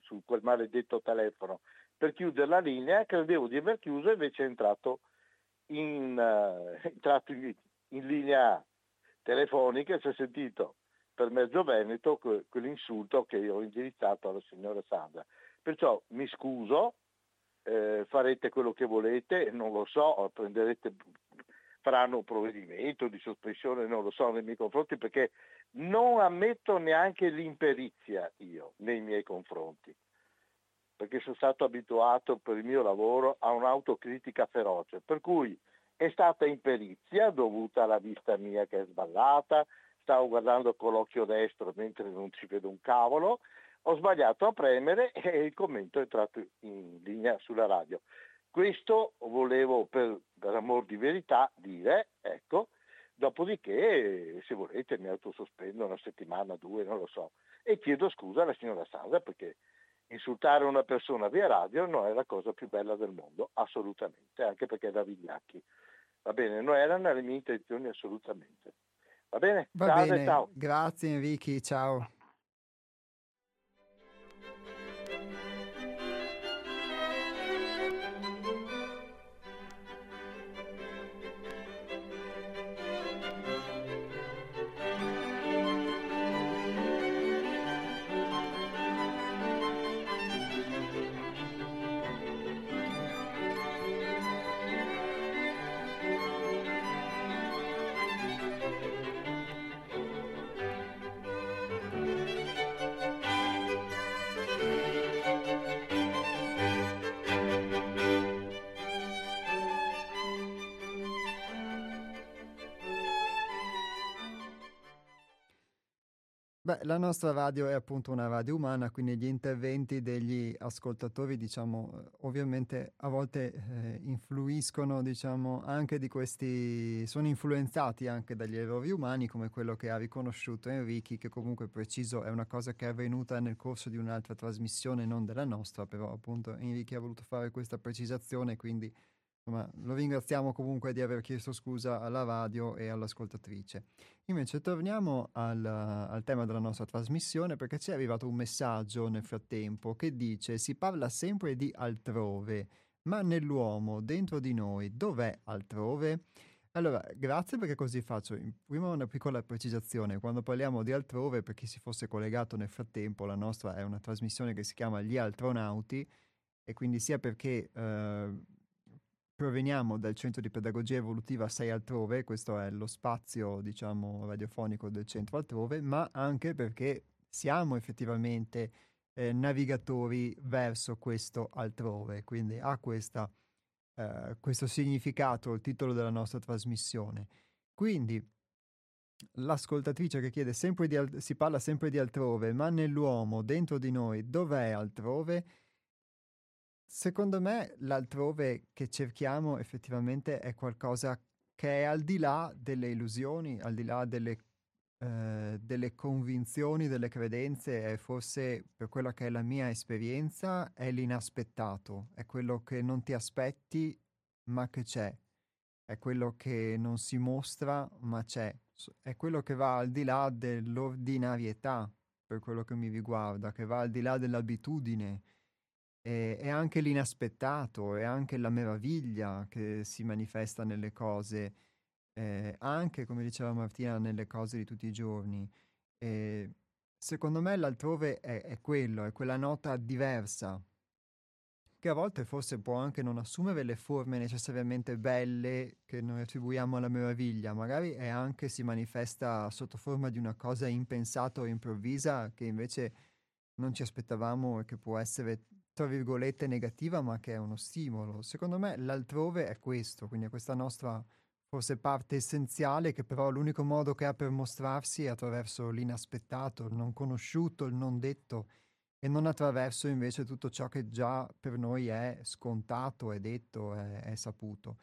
su, quel maledetto telefono per chiudere la linea, credevo di aver chiuso e invece è entrato in, uh, entrato in, in linea telefonica e si è sentito per mezzo Veneto quell'insulto che io ho indirizzato alla signora Sandra. Perciò mi scuso, eh, farete quello che volete, non lo so, prenderete faranno un provvedimento di sospensione, non lo so, nei miei confronti, perché non ammetto neanche l'imperizia io nei miei confronti, perché sono stato abituato per il mio lavoro a un'autocritica feroce, per cui è stata imperizia dovuta alla vista mia che è sballata, stavo guardando con l'occhio destro mentre non ci vedo un cavolo, ho sbagliato a premere e il commento è entrato in linea sulla radio. Questo volevo per, per amor di verità dire, ecco, dopodiché se volete mi autosospendo una settimana, due, non lo so, e chiedo scusa alla signora Sandra perché insultare una persona via radio non è la cosa più bella del mondo, assolutamente, anche perché è da vigliacchi. Va bene, non erano le mie intenzioni assolutamente. Va bene? Va ciao, bene. ciao. Grazie Enrico, ciao. Beh, la nostra radio è appunto una radio umana, quindi gli interventi degli ascoltatori, diciamo, eh, ovviamente a volte eh, influiscono, diciamo, anche di questi, sono influenzati anche dagli errori umani, come quello che ha riconosciuto Enrichi, che comunque preciso è una cosa che è avvenuta nel corso di un'altra trasmissione, non della nostra, però appunto Enrichi ha voluto fare questa precisazione, quindi Insomma, lo ringraziamo comunque di aver chiesto scusa alla radio e all'ascoltatrice. Invece torniamo al, al, tema della nostra trasmissione perché ci è arrivato un messaggio nel frattempo che dice si parla sempre di altrove, ma nell'uomo, dentro di noi, dov'è altrove? Allora, grazie perché così faccio prima una piccola precisazione. Quando parliamo di altrove, per chi si fosse collegato nel frattempo, la nostra è una trasmissione che si chiama Gli Altronauti e quindi sia perché... Eh, proveniamo dal Centro di Pedagogia Evolutiva 6 Altrove, questo è lo spazio, diciamo, radiofonico del centro altrove, ma anche perché siamo effettivamente eh, navigatori verso questo altrove, quindi ha questa, eh, questo significato il titolo della nostra trasmissione. Quindi l'ascoltatrice che chiede sempre di al- si parla sempre di altrove, ma nell'uomo, dentro di noi, dov'è altrove? Secondo me l'altrove che cerchiamo effettivamente è qualcosa che è al di là delle illusioni, al di là delle, eh, delle convinzioni, delle credenze, e forse per quella che è la mia esperienza è l'inaspettato, è quello che non ti aspetti ma che c'è, è quello che non si mostra ma c'è, è quello che va al di là dell'ordinarietà per quello che mi riguarda, che va al di là dell'abitudine e, e anche l'inaspettato e anche la meraviglia che si manifesta nelle cose, eh, anche come diceva Martina, nelle cose di tutti i giorni. E secondo me l'altrove è, è quello, è quella nota diversa, che a volte forse può anche non assumere le forme necessariamente belle che noi attribuiamo alla meraviglia, magari è anche si manifesta sotto forma di una cosa impensata o improvvisa che invece non ci aspettavamo e che può essere tra virgolette negativa, ma che è uno stimolo. Secondo me l'altrove è questo, quindi è questa nostra forse parte essenziale che però l'unico modo che ha per mostrarsi è attraverso l'inaspettato, il non conosciuto, il non detto e non attraverso invece tutto ciò che già per noi è scontato, è detto, è, è saputo.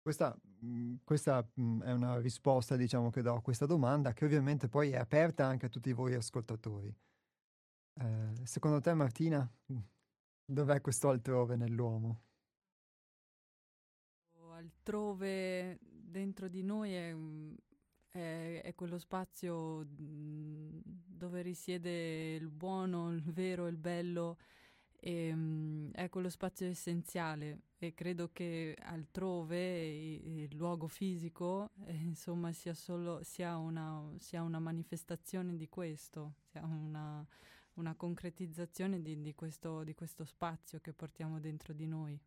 Questa, mhmm, questa, mhmm, è una risposta, diciamo, che do a questa domanda, che ovviamente poi è aperta anche a tutti voi ascoltatori. Eh, secondo te, Martina, dov'è questo altrove nell'uomo? Altrove dentro di noi è, è, è quello spazio mhmm, dove risiede il buono, il vero, il bello, e, um, è quello spazio essenziale e credo che altrove il luogo fisico eh, insomma sia, solo, sia, una, sia una manifestazione di questo, sia una, una concretizzazione di, di, questo, di questo spazio che portiamo dentro di noi.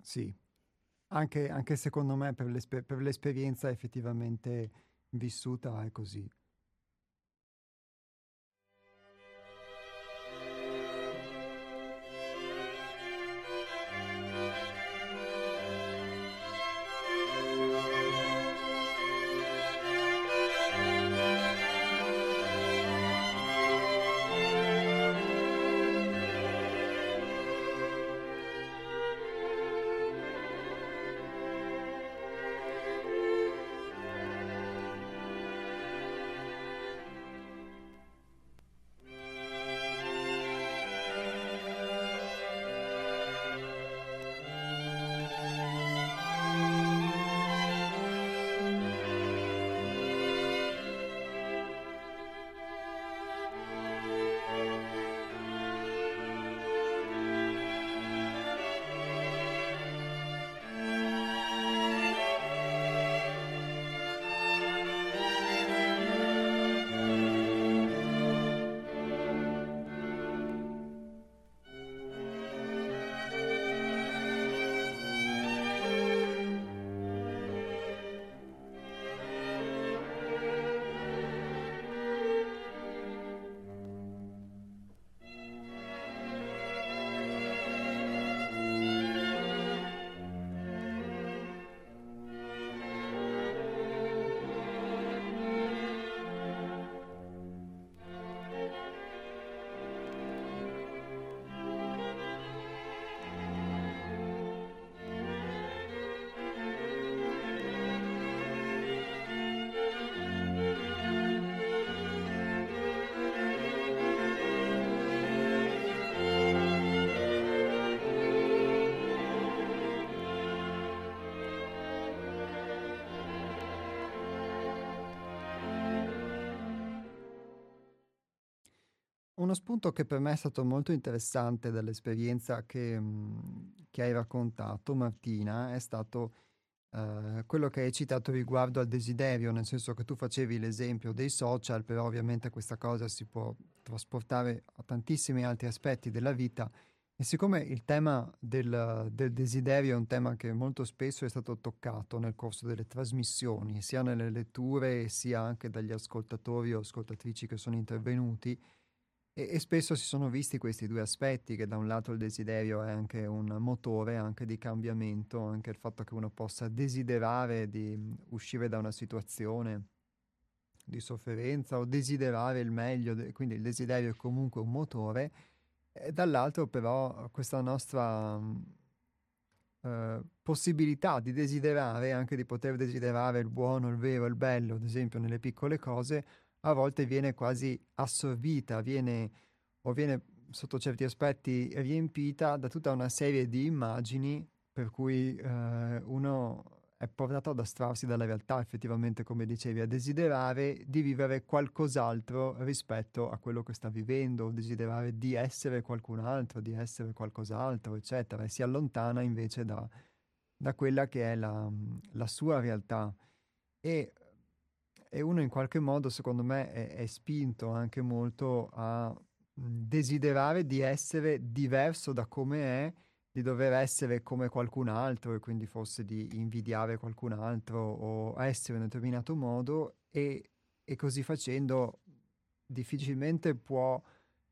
Sì, anche, anche secondo me per, l'esper- per l'esperienza effettivamente vissuta è così. Uno spunto che per me è stato molto interessante dall'esperienza che, mhmm, che hai raccontato, Martina, è stato eh, quello che hai citato riguardo al desiderio, nel senso che tu facevi l'esempio dei social, però ovviamente questa cosa si può trasportare a tantissimi altri aspetti della vita. E siccome il tema del, del desiderio è un tema che molto spesso è stato toccato nel corso delle trasmissioni, sia nelle letture sia anche dagli ascoltatori o ascoltatrici che sono intervenuti, e, e, spesso si sono visti questi due aspetti, che da un lato il desiderio è anche un motore anche di cambiamento, anche il fatto che uno possa desiderare di mm, uscire da una situazione di sofferenza o desiderare il meglio, quindi il desiderio è comunque un motore, e dall'altro però questa nostra uh, possibilità di desiderare, anche di poter desiderare il buono, il vero, il bello, ad esempio nelle piccole cose, a volte viene quasi assorbita, viene, o viene sotto certi aspetti riempita da tutta una serie di immagini per cui eh, uno è portato ad astrarsi dalla realtà, effettivamente, come dicevi, a desiderare di vivere qualcos'altro rispetto a quello che sta vivendo, desiderare di essere qualcun altro, di essere qualcos'altro, eccetera, e si allontana invece da, da quella che è la, la sua realtà. E e uno in qualche modo, secondo me, è, è spinto anche molto a desiderare di essere diverso da come è, di dover essere come qualcun altro e quindi forse di invidiare qualcun altro o essere in un determinato modo e, e così facendo difficilmente può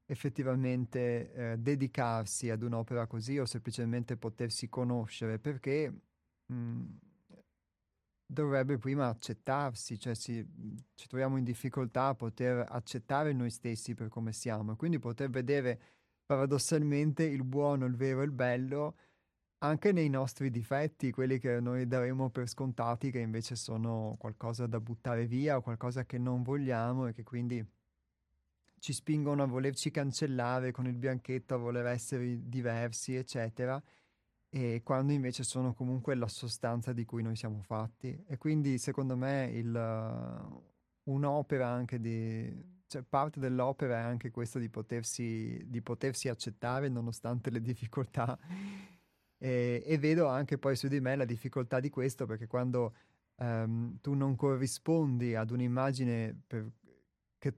effettivamente eh, dedicarsi ad un'opera così o semplicemente potersi conoscere. Perché mh, dovrebbe prima accettarsi, cioè si, ci troviamo in difficoltà a poter accettare noi stessi per come siamo e quindi poter vedere paradossalmente il buono, il vero e il bello anche nei nostri difetti, quelli che noi daremo per scontati che invece sono qualcosa da buttare via o qualcosa che non vogliamo e che quindi ci spingono a volerci cancellare con il bianchetto, a voler essere diversi, eccetera, e quando invece sono comunque la sostanza di cui noi siamo fatti. E quindi secondo me il, un'opera anche di... cioè parte dell'opera è anche questo di potersi, di potersi accettare nonostante le difficoltà. e, e, vedo anche poi su di me la difficoltà di questo perché quando um, tu non corrispondi ad un'immagine per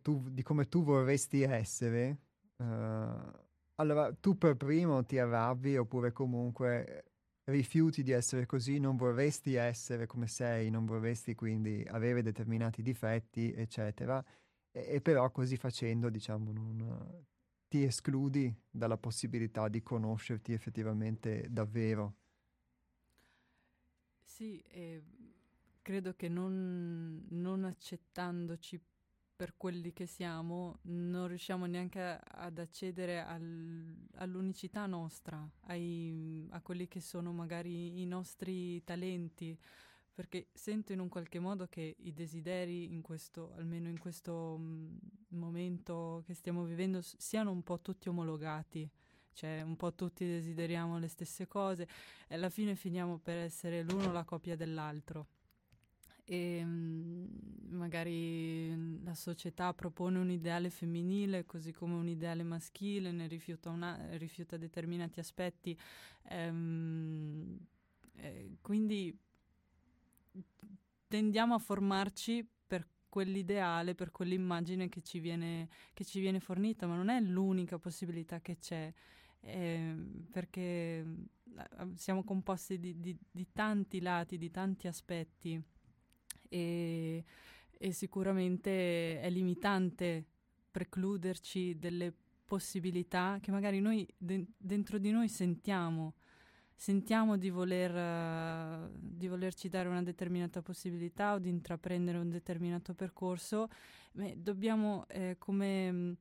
tu, di come tu vorresti essere, uh, allora tu per primo ti arrabbi oppure comunque rifiuti di essere così, non vorresti essere come sei, non vorresti quindi avere determinati difetti, eccetera, e, e però così facendo, diciamo, non, ti escludi dalla possibilità di conoscerti effettivamente davvero. Sì, eh, credo che non, non accettandoci per quelli che siamo, non riusciamo neanche ad accedere al, all'unicità nostra, ai, a quelli che sono magari i nostri talenti, perché sento in un qualche modo che i desideri, in questo, almeno in questo mm, momento che stiamo vivendo, siano un po' tutti omologati. Cioè, un po' tutti desideriamo le stesse cose e alla fine finiamo per essere l'uno la copia dell'altro e mm, magari la società propone un ideale femminile così come un ideale maschile, ne rifiuta, una, rifiuta determinati aspetti. Ehm, eh, quindi tendiamo a formarci per quell'ideale, per quell'immagine che ci viene, che ci viene fornita, ma non è l'unica possibilità che c'è. Eh, perché siamo composti di, di, di tanti lati, di tanti aspetti e, e sicuramente è limitante precluderci delle possibilità che magari noi de- dentro di noi sentiamo, sentiamo di, voler, uh, di volerci dare una determinata possibilità o di intraprendere un determinato percorso, beh, dobbiamo eh, come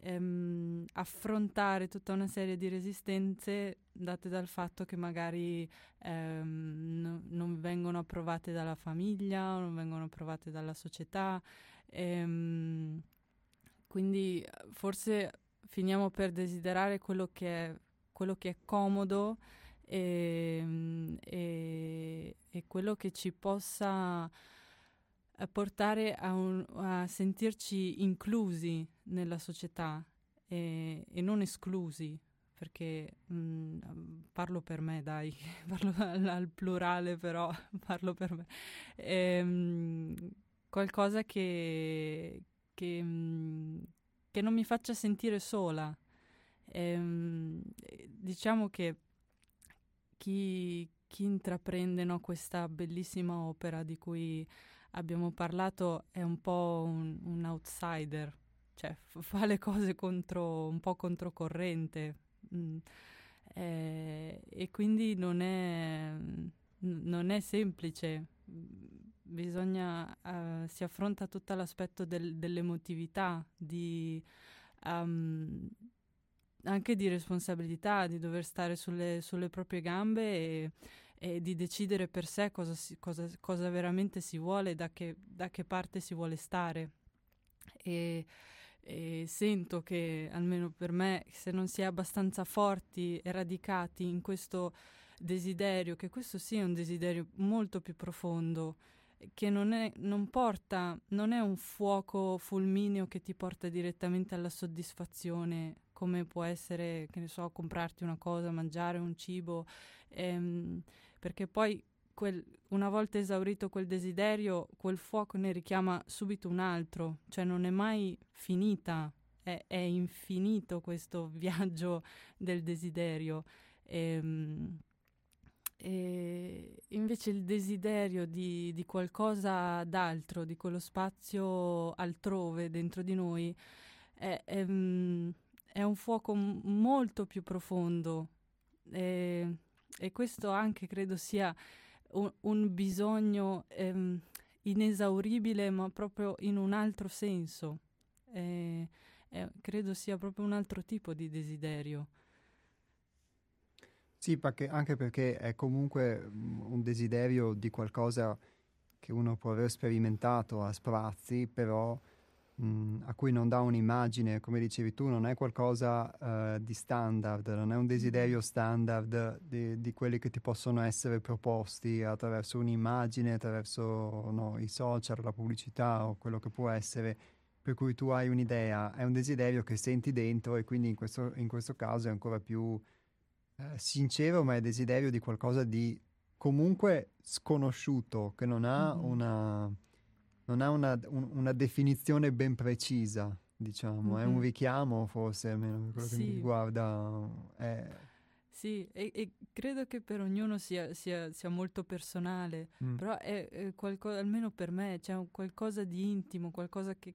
ehm, affrontare tutta una serie di resistenze date dal fatto che magari ehm, no, non vengono approvate dalla famiglia, non vengono approvate dalla società. Ehm, quindi forse finiamo per desiderare quello che è, quello che è comodo e, ehm, e, e quello che ci possa portare a, un, a, sentirci inclusi nella società e, e non esclusi, perché mh, mm, parlo per me, dai, parlo al, al, plurale però, parlo per me. E, ehm, mh, qualcosa che, che, mh, mm, che, non mi faccia sentire sola. E, ehm, diciamo che chi, chi intraprende no, questa bellissima opera di cui abbiamo parlato è un po' un, un outsider, cioè fa le cose contro, un po' controcorrente mm, eh, e quindi non è, non è semplice. Bisogna, uh, si affronta tutto l'aspetto del, dell'emotività, di, um, anche di responsabilità, di dover stare sulle, sulle proprie gambe e, e di decidere per sé cosa, si, cosa, cosa veramente si vuole, da che, da che parte si vuole stare. E, e sento che, almeno per me, se non si è abbastanza forti e radicati in questo desiderio, che questo sia un desiderio molto più profondo, che non è, non porta, non è un fuoco fulmineo che ti porta direttamente alla soddisfazione, come può essere, che ne so, comprarti una cosa, mangiare un cibo. Ehm, perché poi quel, una volta esaurito quel desiderio, quel fuoco ne richiama subito un altro, cioè non è mai finita. è, è infinito questo viaggio del desiderio. E, ehm, e invece il desiderio di, di, qualcosa d'altro, di quello spazio altrove dentro di noi, è, è, mm, è un fuoco molto più profondo e, e, questo anche credo sia un, un bisogno ehm, inesauribile ma proprio in un altro senso. E, credo sia proprio un altro tipo di desiderio. Sì, perché, anche perché è comunque un desiderio di qualcosa che uno può aver sperimentato a sprazzi, però mh, a cui non dà un'immagine, come dicevi tu, non è qualcosa uh, di standard, non è un desiderio standard di, di, quelli che ti possono essere proposti attraverso un'immagine, attraverso no, i social, la pubblicità o quello che può essere, per cui tu hai un'idea, è un desiderio che senti dentro e quindi in questo, in questo caso è ancora più eh, sincero, ma è desiderio di qualcosa di comunque sconosciuto, che non ha mm-hmm. una, non ha una, un, una definizione ben precisa, diciamo, mm-hmm. è un richiamo forse, almeno per quello sì. che mi riguarda. È... Sì, e, e, credo che per ognuno sia, sia, sia molto personale, mm. però è, è qualcosa, almeno per me, c'è cioè qualcosa di intimo, qualcosa che,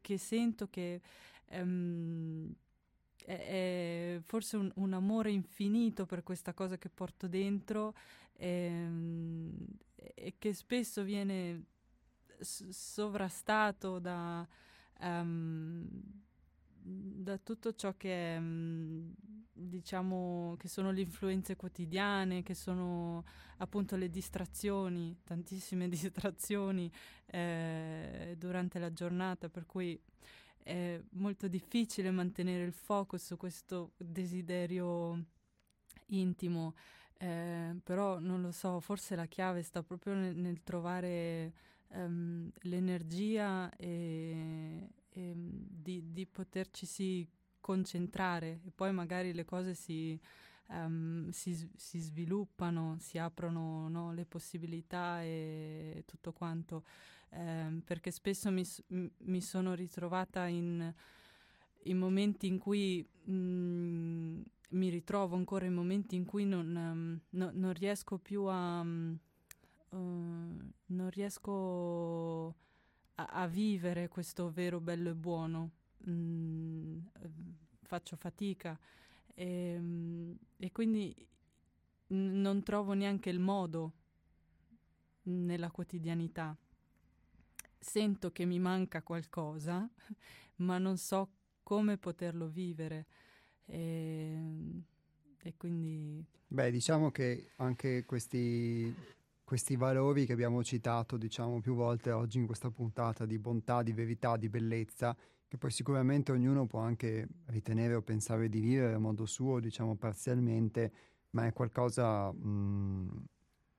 che sento che... Um, è, forse un, un, amore infinito per questa cosa che porto dentro ehm, e che spesso viene sovrastato da, um, da tutto ciò che, um, diciamo, che sono le influenze quotidiane, che sono appunto le distrazioni, tantissime distrazioni eh, durante la giornata, per cui è molto difficile mantenere il focus su questo desiderio intimo, eh, però non lo so, forse la chiave sta proprio nel, nel trovare um, l'energia e, e di, di poterci concentrare. E poi magari le cose si, um, si, si sviluppano, si aprono no, le possibilità e tutto quanto. Eh, perché spesso mi, mi, sono ritrovata in, in momenti in cui mh, mm, mi ritrovo ancora in momenti in cui non, um, no, non riesco più a... Uh, non riesco a, a, vivere questo vero bello e buono. Mm, faccio fatica e, mm, e quindi non trovo neanche il modo nella quotidianità sento che mi manca qualcosa, ma non so come poterlo vivere. E, e quindi... Beh, diciamo che anche questi, questi valori che abbiamo citato, diciamo, più volte oggi in questa puntata di bontà, di verità, di bellezza, che poi sicuramente ognuno può anche ritenere o pensare di vivere a modo suo, diciamo parzialmente, ma è qualcosa mh,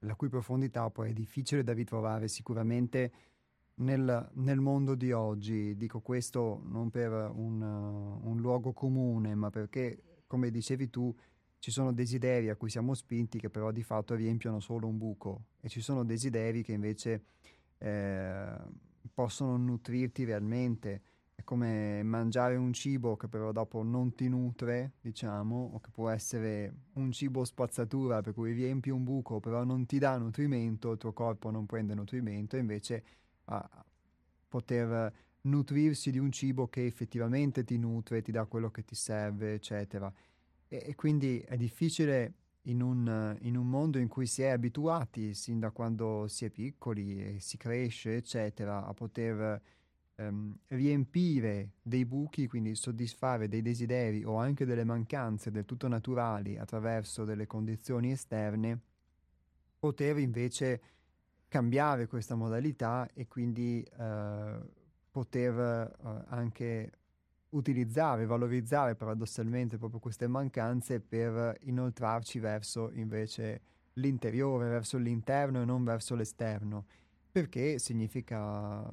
la cui profondità poi è difficile da ritrovare sicuramente nel, nel, mondo di oggi, dico questo non per un, uh, un, luogo comune, ma perché, come dicevi tu, ci sono desideri a cui siamo spinti che però di fatto riempiono solo un buco e ci sono desideri che invece eh, possono nutrirti realmente. È come mangiare un cibo che però dopo non ti nutre, diciamo, o che può essere un cibo spazzatura per cui riempi un buco però non ti dà nutrimento, il tuo corpo non prende nutrimento e invece a poter nutrirsi di un cibo che effettivamente ti nutre, ti dà quello che ti serve, eccetera. E, e quindi è difficile in un, in un, mondo in cui si è abituati sin da quando si è piccoli e si cresce, eccetera, a poter ehm, riempire dei buchi, quindi soddisfare dei desideri o anche delle mancanze del tutto naturali attraverso delle condizioni esterne, poter invece cambiare questa modalità e quindi eh, poter eh, anche utilizzare, valorizzare paradossalmente proprio queste mancanze per inoltrarci verso invece l'interiore, verso l'interno e non verso l'esterno, perché significa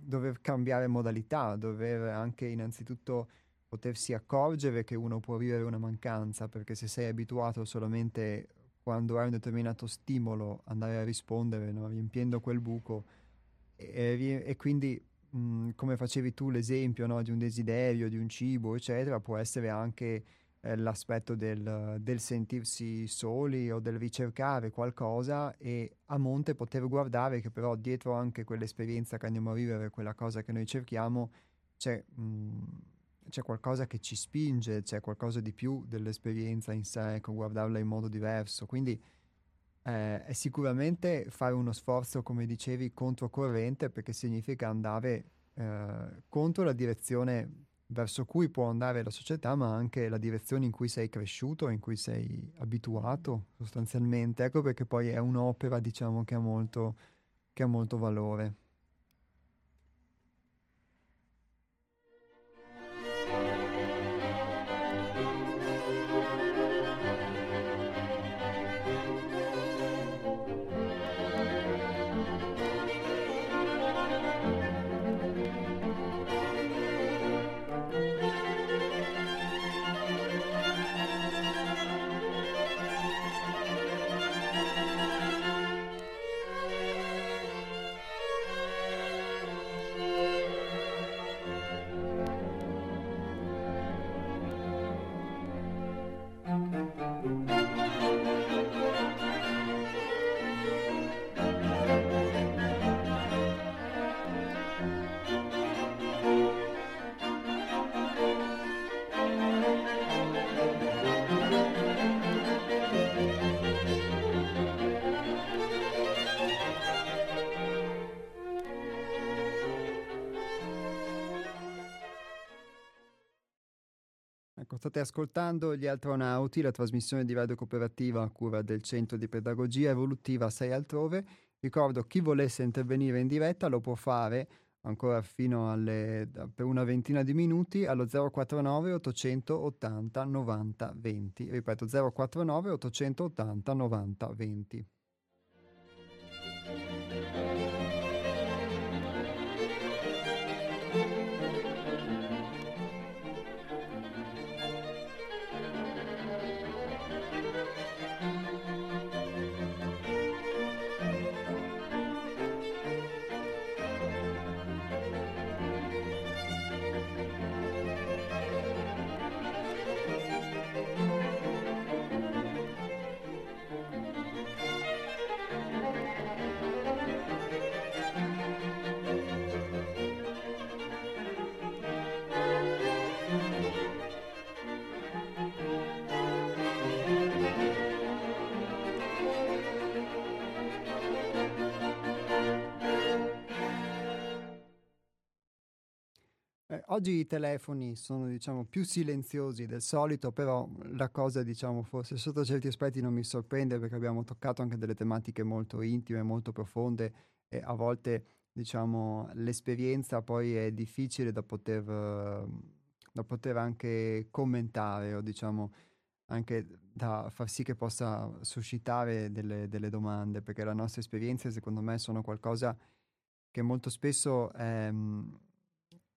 dover cambiare modalità, dover anche innanzitutto potersi accorgere che uno può vivere una mancanza, perché se sei abituato solamente quando hai un determinato stimolo andare a rispondere, no? riempiendo quel buco e, e, quindi mh, come facevi tu l'esempio no, di un desiderio, di un cibo, eccetera, può essere anche eh, l'aspetto del, del, sentirsi soli o del ricercare qualcosa e a monte poter guardare che però dietro anche quell'esperienza che andiamo a vivere, quella cosa che noi cerchiamo, c'è, mh, c'è qualcosa che ci spinge, c'è qualcosa di più dell'esperienza in sé, ecco, guardarla in modo diverso. Quindi eh, è sicuramente fare uno sforzo, come dicevi, controcorrente perché significa andare eh, contro la direzione verso cui può andare la società, ma anche la direzione in cui sei cresciuto, in cui sei abituato sostanzialmente. Ecco perché poi è un'opera, diciamo, che ha molto, che ha molto valore. State ascoltando Gli Astronauti, la trasmissione di radio cooperativa a cura del Centro di Pedagogia Evolutiva 6 altrove. Ricordo chi volesse intervenire in diretta lo può fare ancora fino alle, per una ventina di minuti allo 049 880 90 20. Ripeto 049 880 90 20. Oggi i telefoni sono diciamo più silenziosi del solito, però la cosa diciamo forse sotto certi aspetti non mi sorprende perché abbiamo toccato anche delle tematiche molto intime, molto profonde e a volte diciamo l'esperienza poi è difficile da poter, da poter anche commentare o diciamo anche da far sì che possa suscitare delle, delle domande perché le nostre esperienze secondo me sono qualcosa che molto spesso è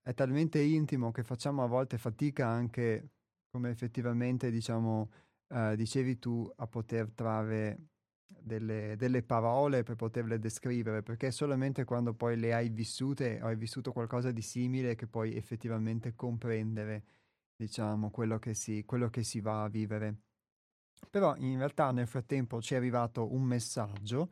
è talmente intimo che facciamo a volte fatica anche, come effettivamente diciamo, eh, dicevi tu, a poter trarre delle, delle, parole per poterle descrivere, perché solamente quando poi le hai vissute o hai vissuto qualcosa di simile che puoi effettivamente comprendere, diciamo, quello che si, quello che si va a vivere. Però in realtà nel frattempo ci è arrivato un messaggio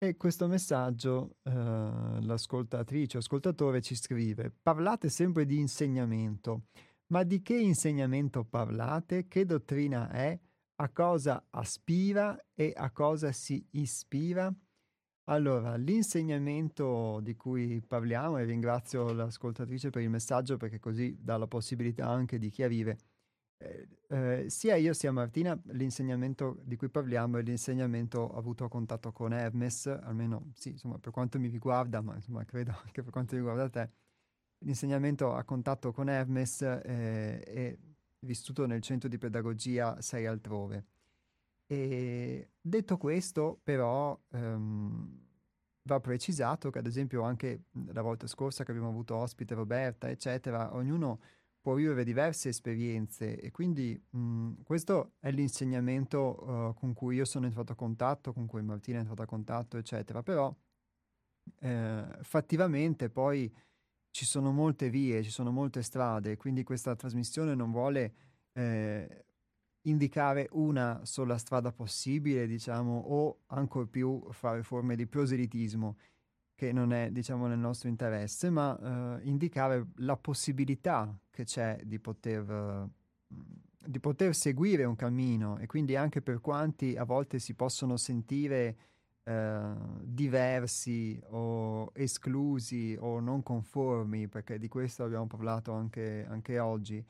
e questo messaggio eh, l'ascoltatrice o ascoltatore ci scrive: Parlate sempre di insegnamento, ma di che insegnamento parlate? Che dottrina è? A cosa aspira e a cosa si ispira? Allora, l'insegnamento di cui parliamo, e ringrazio l'ascoltatrice per il messaggio perché così dà la possibilità anche di chiarire eh, sia io sia Martina, l'insegnamento di cui parliamo è l'insegnamento avuto a contatto con Hermes, almeno sì, insomma, per quanto mi riguarda, ma insomma, credo anche per quanto riguarda te, l'insegnamento a contatto con Hermes eh, è vissuto nel centro di pedagogia 6 altrove. E detto questo, però, ehm, va precisato che ad esempio anche la volta scorsa che abbiamo avuto ospite Roberta, eccetera, ognuno può vivere diverse esperienze e quindi mh, questo è l'insegnamento uh, con cui io sono entrato a contatto, con cui Martina è entrata a contatto, eccetera. Però eh, fattivamente poi ci sono molte vie, ci sono molte strade, quindi questa trasmissione non vuole eh, indicare una sola strada possibile, diciamo, o ancora più fare forme di proselitismo che non è, diciamo, nel nostro interesse, ma eh, indicare la possibilità che c'è di poter, eh, di poter seguire un cammino. E quindi anche per quanti a volte si possono sentire eh, diversi o esclusi o non conformi, perché di questo abbiamo parlato anche, anche oggi,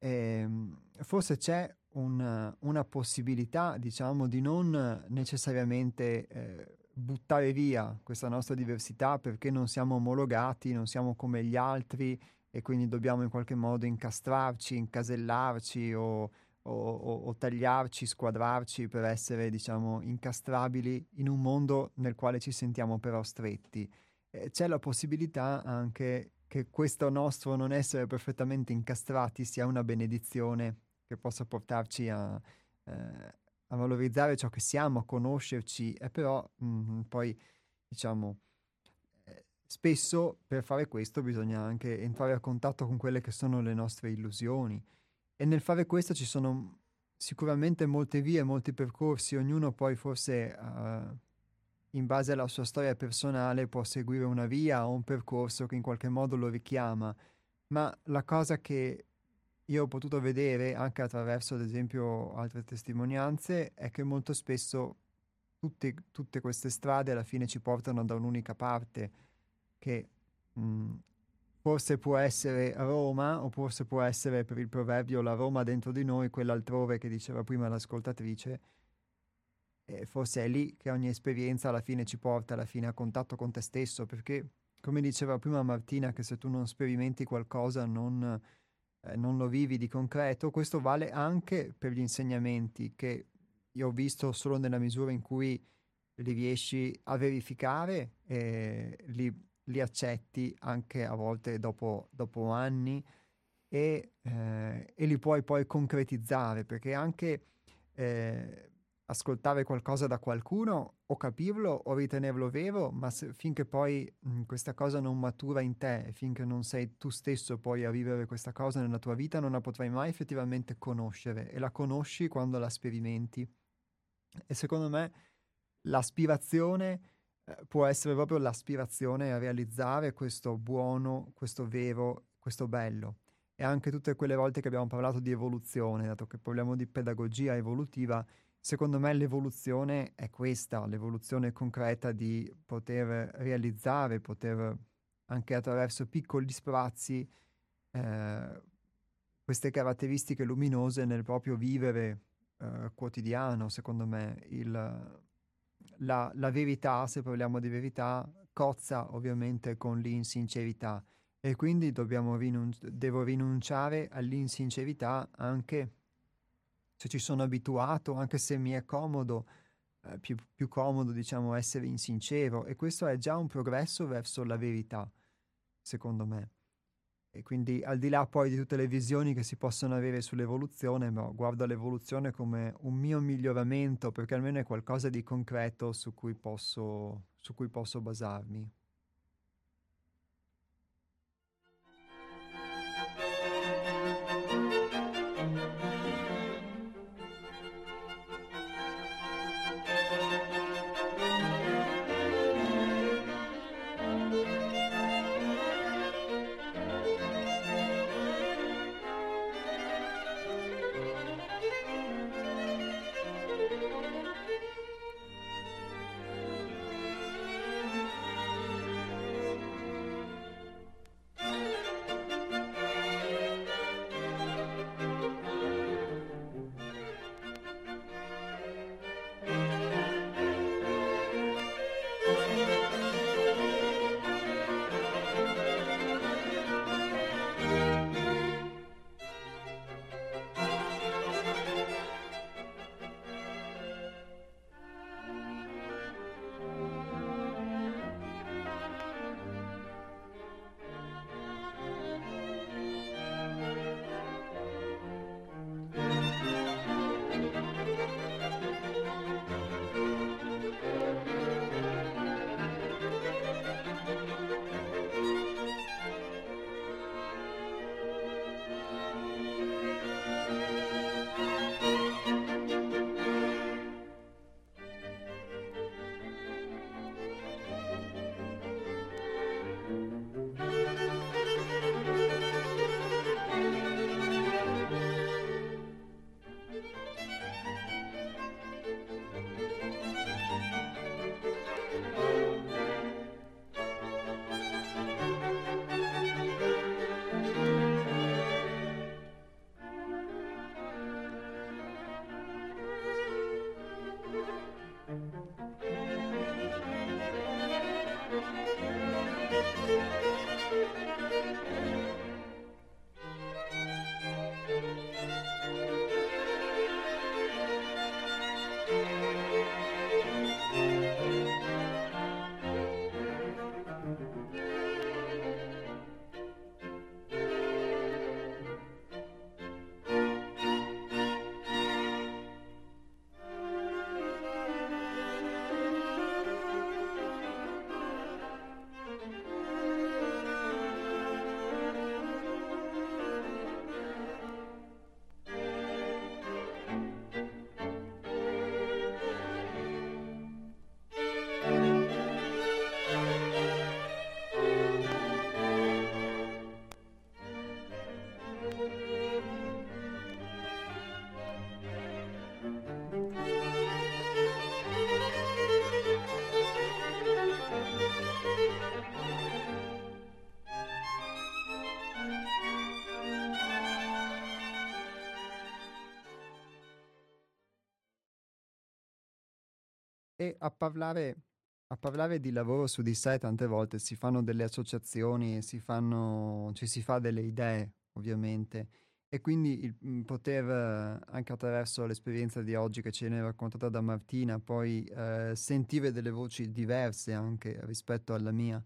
ehm, forse c'è un, una possibilità, diciamo, di non necessariamente eh, buttare via questa nostra diversità perché non siamo omologati, non siamo come gli altri e quindi dobbiamo in qualche modo incastrarci, incasellarci o, o, o, o tagliarci, squadrarci per essere, diciamo, incastrabili in un mondo nel quale ci sentiamo però stretti. Eh, c'è la possibilità anche che questo nostro non essere perfettamente incastrati sia una benedizione che possa portarci a, eh, a valorizzare ciò che siamo, a conoscerci, e però mh, mm, poi diciamo eh, spesso per fare questo bisogna anche entrare a contatto con quelle che sono le nostre illusioni. E nel fare questo ci sono sicuramente molte vie, molti percorsi, ognuno poi forse uh, in base alla sua storia personale può seguire una via o un percorso che in qualche modo lo richiama, ma la cosa che io ho potuto vedere anche attraverso, ad esempio, altre testimonianze, è che molto spesso tutte, tutte queste strade alla fine ci portano da un'unica parte, che mh, mm, forse può essere Roma, o forse può essere per il proverbio la Roma dentro di noi, quella altrove che diceva prima l'ascoltatrice. E forse è lì che ogni esperienza alla fine ci porta alla fine a contatto con te stesso, perché come diceva prima Martina, che se tu non sperimenti qualcosa non eh, non lo vivi di concreto, questo vale anche per gli insegnamenti che io ho visto solo nella misura in cui li riesci a verificare e li, li accetti anche a volte dopo, dopo anni e, eh, e, li puoi poi concretizzare perché anche eh, ascoltare qualcosa da qualcuno o capirlo o ritenerlo vero, ma se, finché poi mh, questa cosa non matura in te, finché non sei tu stesso poi a vivere questa cosa nella tua vita, non la potrai mai effettivamente conoscere e la conosci quando la sperimenti. E secondo me l'aspirazione eh, può essere proprio l'aspirazione a realizzare questo buono, questo vero, questo bello. E anche tutte quelle volte che abbiamo parlato di evoluzione, dato che parliamo di pedagogia evolutiva, Secondo me l'evoluzione è questa, l'evoluzione concreta di poter realizzare, poter anche attraverso piccoli sprazzi eh, queste caratteristiche luminose nel proprio vivere eh, quotidiano, secondo me. Il, la, la, verità, se parliamo di verità, cozza ovviamente con l'insincerità e quindi rinun- devo rinunciare all'insincerità anche se ci sono abituato, anche se mi è comodo, eh, più, più comodo diciamo essere insincero e questo è già un progresso verso la verità, secondo me. E quindi al di là poi di tutte le visioni che si possono avere sull'evoluzione, no, guardo l'evoluzione come un mio miglioramento perché almeno è qualcosa di concreto su cui posso, su cui posso basarmi. A parlare, a parlare di lavoro su di sé tante volte si fanno delle associazioni, si fanno, ci si fa delle idee, ovviamente. E quindi il mhmm, poter, anche attraverso l'esperienza di oggi che ce ne è raccontata da Martina, poi eh, sentire delle voci diverse anche rispetto alla mia,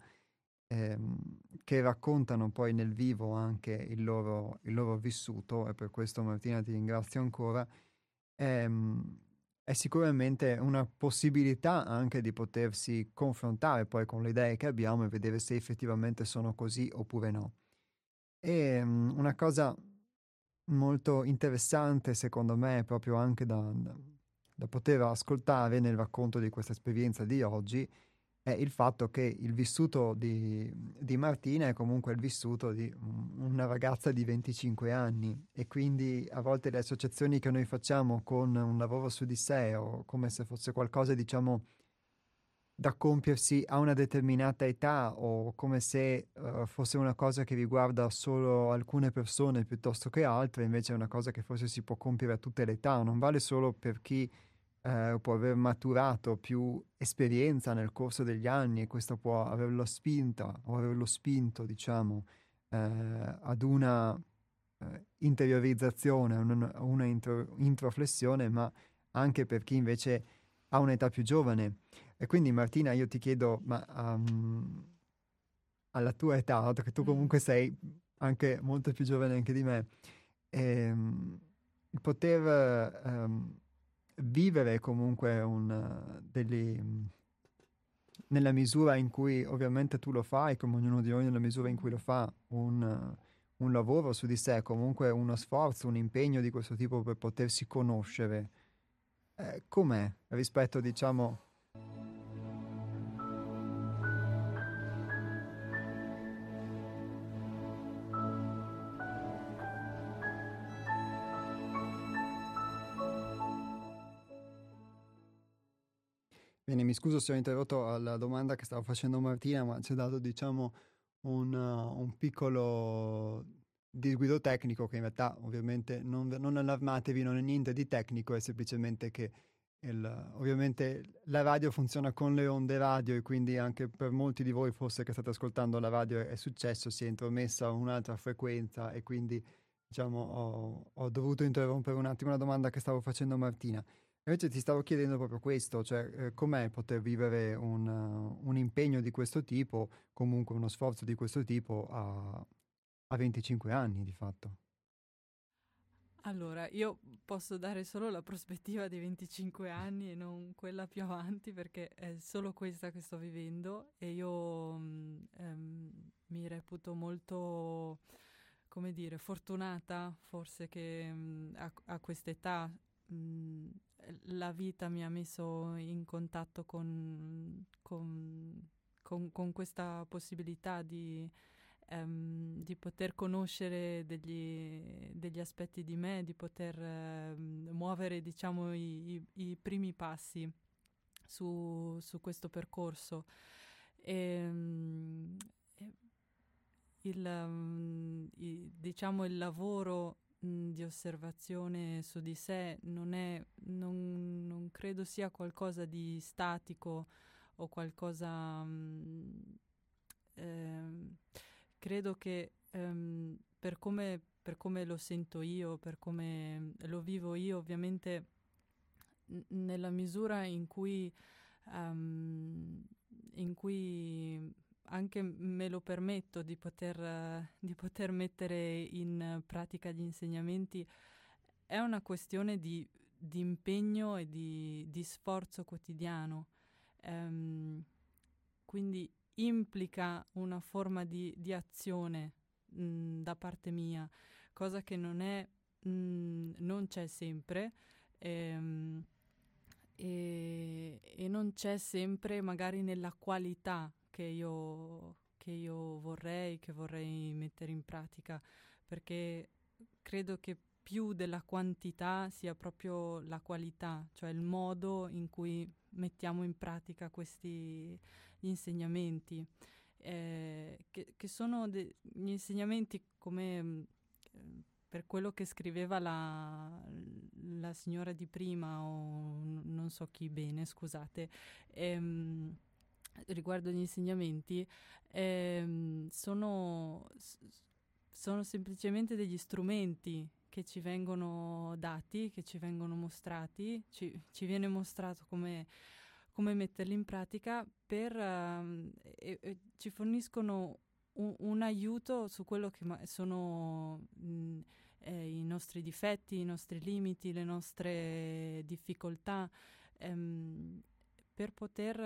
ehm, che raccontano poi nel vivo anche il loro, il loro vissuto, e per questo Martina ti ringrazio ancora, ehm, è sicuramente una possibilità anche di potersi confrontare poi con le idee che abbiamo e vedere se effettivamente sono così oppure no. E um, una cosa molto interessante secondo me proprio anche da, da poter ascoltare nel racconto di questa esperienza di oggi è il fatto che il vissuto di, di, Martina è comunque il vissuto di una ragazza di 25 anni e quindi a volte le associazioni che noi facciamo con un lavoro su di sé o come se fosse qualcosa diciamo da compiersi a una determinata età o come se uh, fosse una cosa che riguarda solo alcune persone piuttosto che altre, invece è una cosa che forse si può compiere a tutte le età, non vale solo per chi eh, può aver maturato più esperienza nel corso degli anni e questo può averlo spinta o averlo spinto, diciamo, eh, ad una eh, interiorizzazione, una, una intro, introflessione, ma anche per chi invece ha un'età più giovane. E quindi Martina, io ti chiedo, ma um, alla tua età, dato che tu mm. comunque sei anche molto più giovane anche di me, ehm, poter um, vivere comunque un, degli, nella misura in cui ovviamente tu lo fai, come ognuno di noi nella misura in cui lo fa, un, un lavoro su di sé, comunque uno sforzo, un impegno di questo tipo per potersi conoscere, eh, com'è rispetto, diciamo, mi scuso se ho interrotto alla domanda che stavo facendo Martina, ma ci ha dato, diciamo, un, uh, un piccolo disguido tecnico che in realtà ovviamente non, non allarmatevi, non è niente di tecnico, è semplicemente che il, ovviamente la radio funziona con le onde radio e quindi anche per molti di voi forse che state ascoltando la radio è successo, si è intromessa un'altra frequenza e quindi diciamo ho, ho dovuto interrompere un attimo la domanda che stavo facendo Martina. Invece ti stavo chiedendo proprio questo, cioè eh, com'è poter vivere un, uh, un, impegno di questo tipo, comunque uno sforzo di questo tipo a, a 25 anni di fatto. Allora, io posso dare solo la prospettiva di 25 anni e non quella più avanti perché è solo questa che sto vivendo e io um, um, mi reputo molto, come dire, fortunata forse che um, a, a quest'età la vita mi ha messo in contatto con, con, con, con questa possibilità di, um, di poter conoscere degli, degli, aspetti di me, di poter uh, muovere diciamo, i, i, i, primi passi su, su questo percorso. E, um, il, um, diciamo, il lavoro di osservazione su di sé non è, non, non, credo sia qualcosa di statico o qualcosa, mh, eh, credo che ehm, per, come, per come lo sento io, per come lo vivo io, ovviamente n- nella misura in cui, um, in cui anche me lo permetto di poter, di poter mettere in pratica gli insegnamenti, è una questione di, di impegno e di, di sforzo quotidiano. Um, quindi implica una forma di, di azione mh, da parte mia, cosa che non, è, mh, non c'è sempre. Ehm, e, e, non c'è sempre magari nella qualità che io, che io vorrei, che vorrei mettere in pratica, perché credo che più della quantità sia proprio la qualità, cioè il modo in cui mettiamo in pratica questi insegnamenti, eh, che, che, sono de- gli insegnamenti come eh, per quello che scriveva la, la signora di prima o non so chi bene, scusate, ehm, riguardo gli insegnamenti, ehm, sono, sono semplicemente degli strumenti che ci vengono dati, che ci vengono mostrati, ci, ci viene mostrato come, come, metterli in pratica per, uh, e, e ci forniscono un, un, aiuto su quello che ma- sono mh, eh, i nostri difetti, i nostri limiti, le nostre difficoltà, ehm, per poter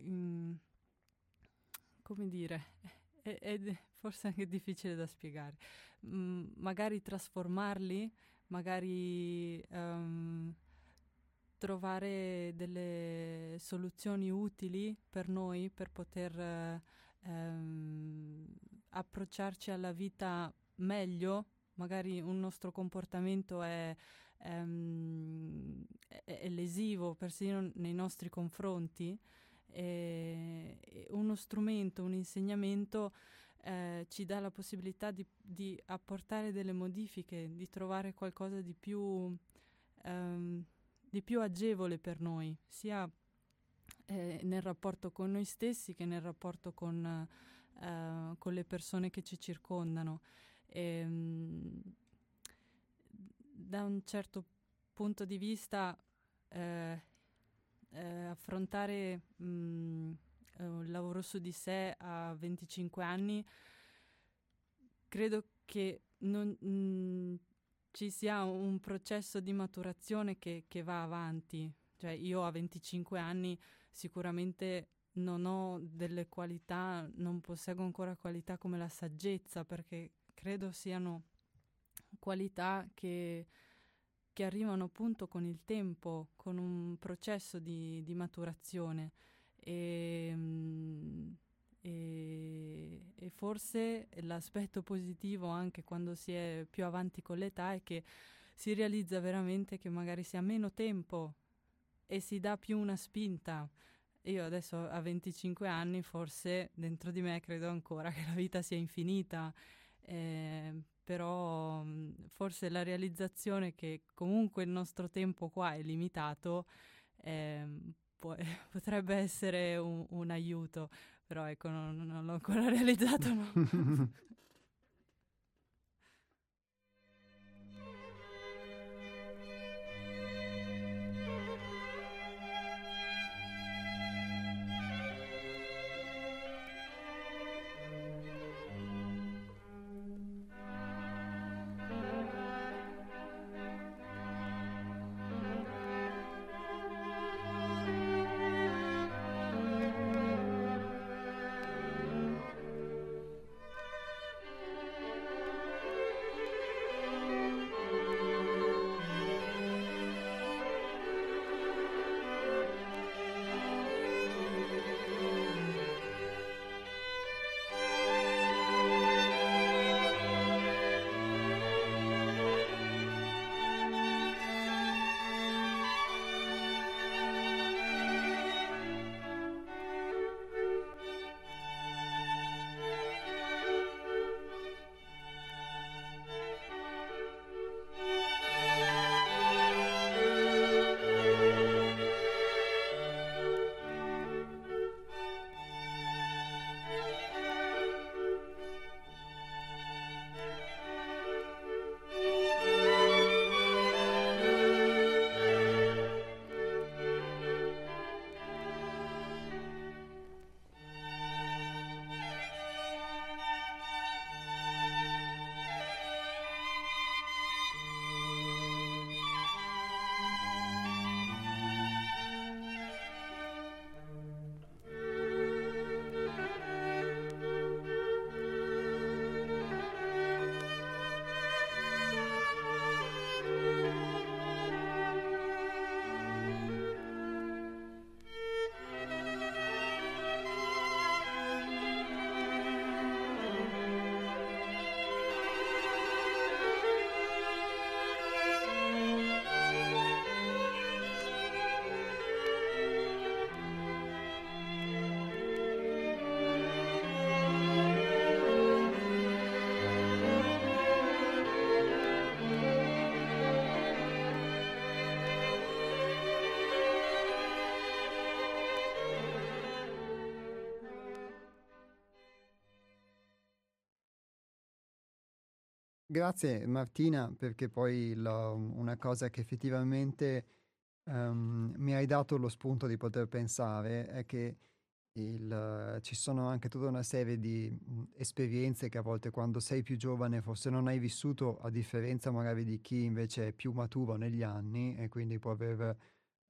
um, Mm, come dire, è, è, forse anche difficile da spiegare, mm, magari trasformarli, magari um, trovare delle soluzioni utili per noi per poter um, approcciarci alla vita meglio, magari un nostro comportamento è, um, è, è lesivo persino nei nostri confronti eh, uno strumento, un insegnamento eh, ci dà la possibilità di, di, apportare delle modifiche, di trovare qualcosa di più, ehm, di più agevole per noi, sia eh, nel rapporto con noi stessi che nel rapporto con, eh, con le persone che ci circondano. E, ehm, da un certo punto di vista eh, eh, affrontare mh, mm, eh, un lavoro su di sé a 25 anni, credo che non, mh, mm, ci sia un processo di maturazione che, che va avanti. Cioè io a 25 anni sicuramente non ho delle qualità, non posseggo ancora qualità come la saggezza, perché credo siano qualità che che arrivano appunto con il tempo, con un processo di, di maturazione. E, mm, e, e, forse l'aspetto positivo anche quando si è più avanti con l'età è che si realizza veramente che magari si ha meno tempo e si dà più una spinta. Io adesso a 25 anni forse dentro di me credo ancora che la vita sia infinita, eh, però forse la realizzazione che comunque il nostro tempo qua è limitato eh, può, potrebbe essere un, un, aiuto, però ecco non, non l'ho ancora realizzato. No. Grazie Martina, perché poi lo, una cosa che effettivamente um, mi hai dato lo spunto di poter pensare è che il, ci sono anche tutta una serie di mh, esperienze che a volte quando sei più giovane forse non hai vissuto, a differenza magari di chi invece è più maturo negli anni e quindi può aver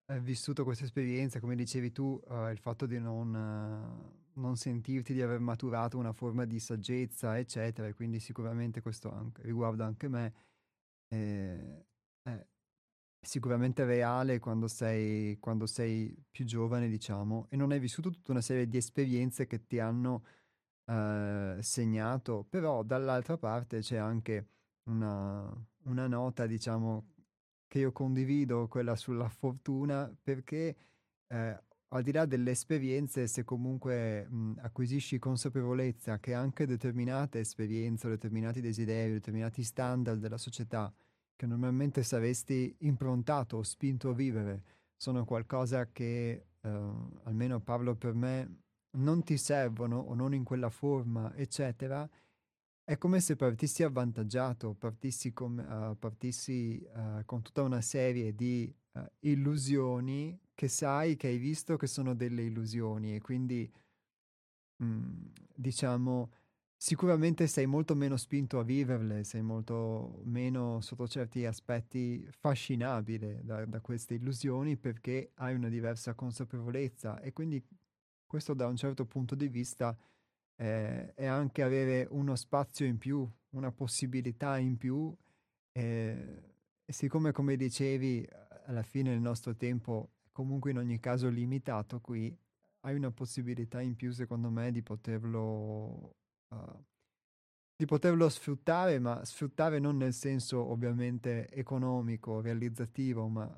eh, vissuto questa esperienza, come dicevi tu, eh, il fatto di non, eh, non, sentirti di aver maturato una forma di saggezza, eccetera, e quindi sicuramente questo anche, riguarda anche me. Eh, eh sicuramente reale quando sei, quando sei più giovane, diciamo, e non hai vissuto tutta una serie di esperienze che ti hanno eh, segnato, però dall'altra parte c'è anche una, una nota, diciamo, che io condivido, quella sulla fortuna, perché eh, al di là delle esperienze, se comunque mh, acquisisci consapevolezza che anche determinate esperienze, determinati desideri, determinati standard della società che normalmente saresti improntato o spinto a vivere sono qualcosa che, eh, almeno parlo per me, non ti servono o non in quella forma, eccetera, è come se partissi avvantaggiato, partissi, com- uh, partissi uh, con tutta una serie di uh, illusioni che sai, che hai visto che sono delle illusioni e quindi, mh, mm, diciamo, Sicuramente sei molto meno spinto a viverle, sei molto meno sotto certi aspetti fascinabile da, da queste illusioni perché hai una diversa consapevolezza e quindi questo da un certo punto di vista eh, è anche avere uno spazio in più, una possibilità in più eh, siccome come dicevi alla fine il nostro tempo comunque in ogni caso limitato qui, hai una possibilità in più secondo me di poterlo uh, di poterlo sfruttare, ma sfruttare non nel senso ovviamente economico, realizzativo, ma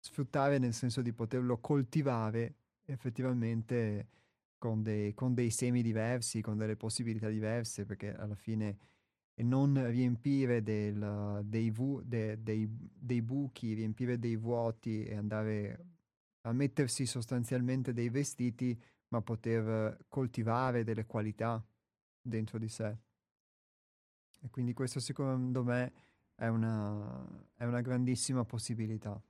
sfruttare nel senso di poterlo coltivare effettivamente con dei, con dei semi diversi, con delle possibilità diverse, perché alla fine non riempire del, dei, vu, de, dei, dei buchi, riempire dei vuoti e andare a mettersi sostanzialmente dei vestiti, ma poter coltivare delle qualità dentro di sé. E quindi questo secondo me è una, è una grandissima possibilità.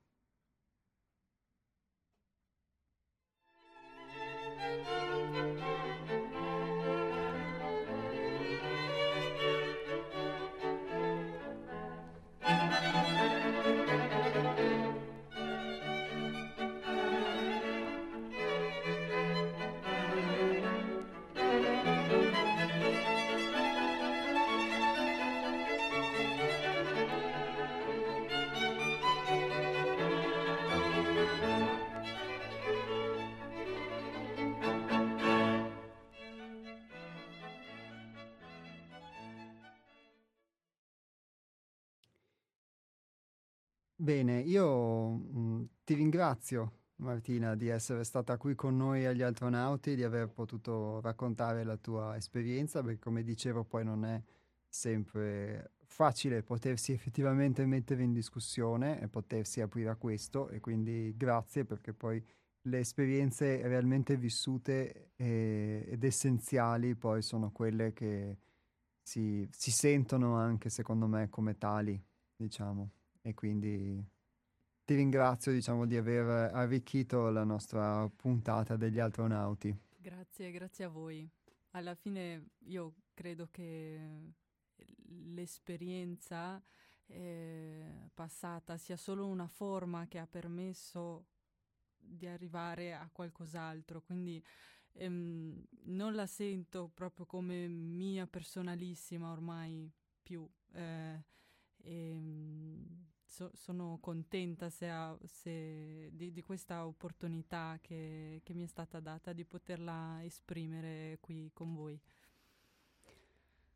Bene, io mh, mm, ti ringrazio Martina di essere stata qui con noi agli astronauti, di aver potuto raccontare la tua esperienza, perché come dicevo poi non è sempre facile potersi effettivamente mettere in discussione e potersi aprire a questo e quindi grazie perché poi le esperienze realmente vissute e, ed essenziali poi sono quelle che si, si sentono anche secondo me come tali, diciamo e quindi ti ringrazio diciamo, di aver arricchito la nostra puntata degli astronauti. Grazie, grazie a voi. Alla fine io credo che l'esperienza eh, passata sia solo una forma che ha permesso di arrivare a qualcos'altro, quindi ehm, non la sento proprio come mia personalissima ormai più. Eh, ehm, so, sono contenta se ha, se di, di, questa opportunità che, che mi è stata data di poterla esprimere qui con voi.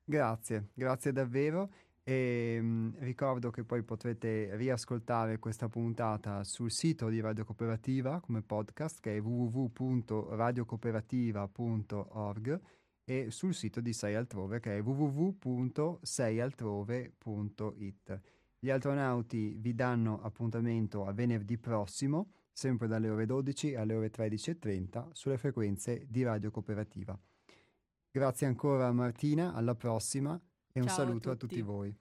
Grazie, grazie davvero. E mh, mm, ricordo che poi potrete riascoltare questa puntata sul sito di Radio Cooperativa come podcast che è www.radiocooperativa.org e sul sito di Sei Altrove che è www.seialtrove.it. Gli astronauti vi danno appuntamento a venerdì prossimo, sempre dalle ore 12 alle ore 13.30, sulle frequenze di Radio Cooperativa. Grazie ancora Martina, alla prossima E un saluto a tutti, a tutti voi.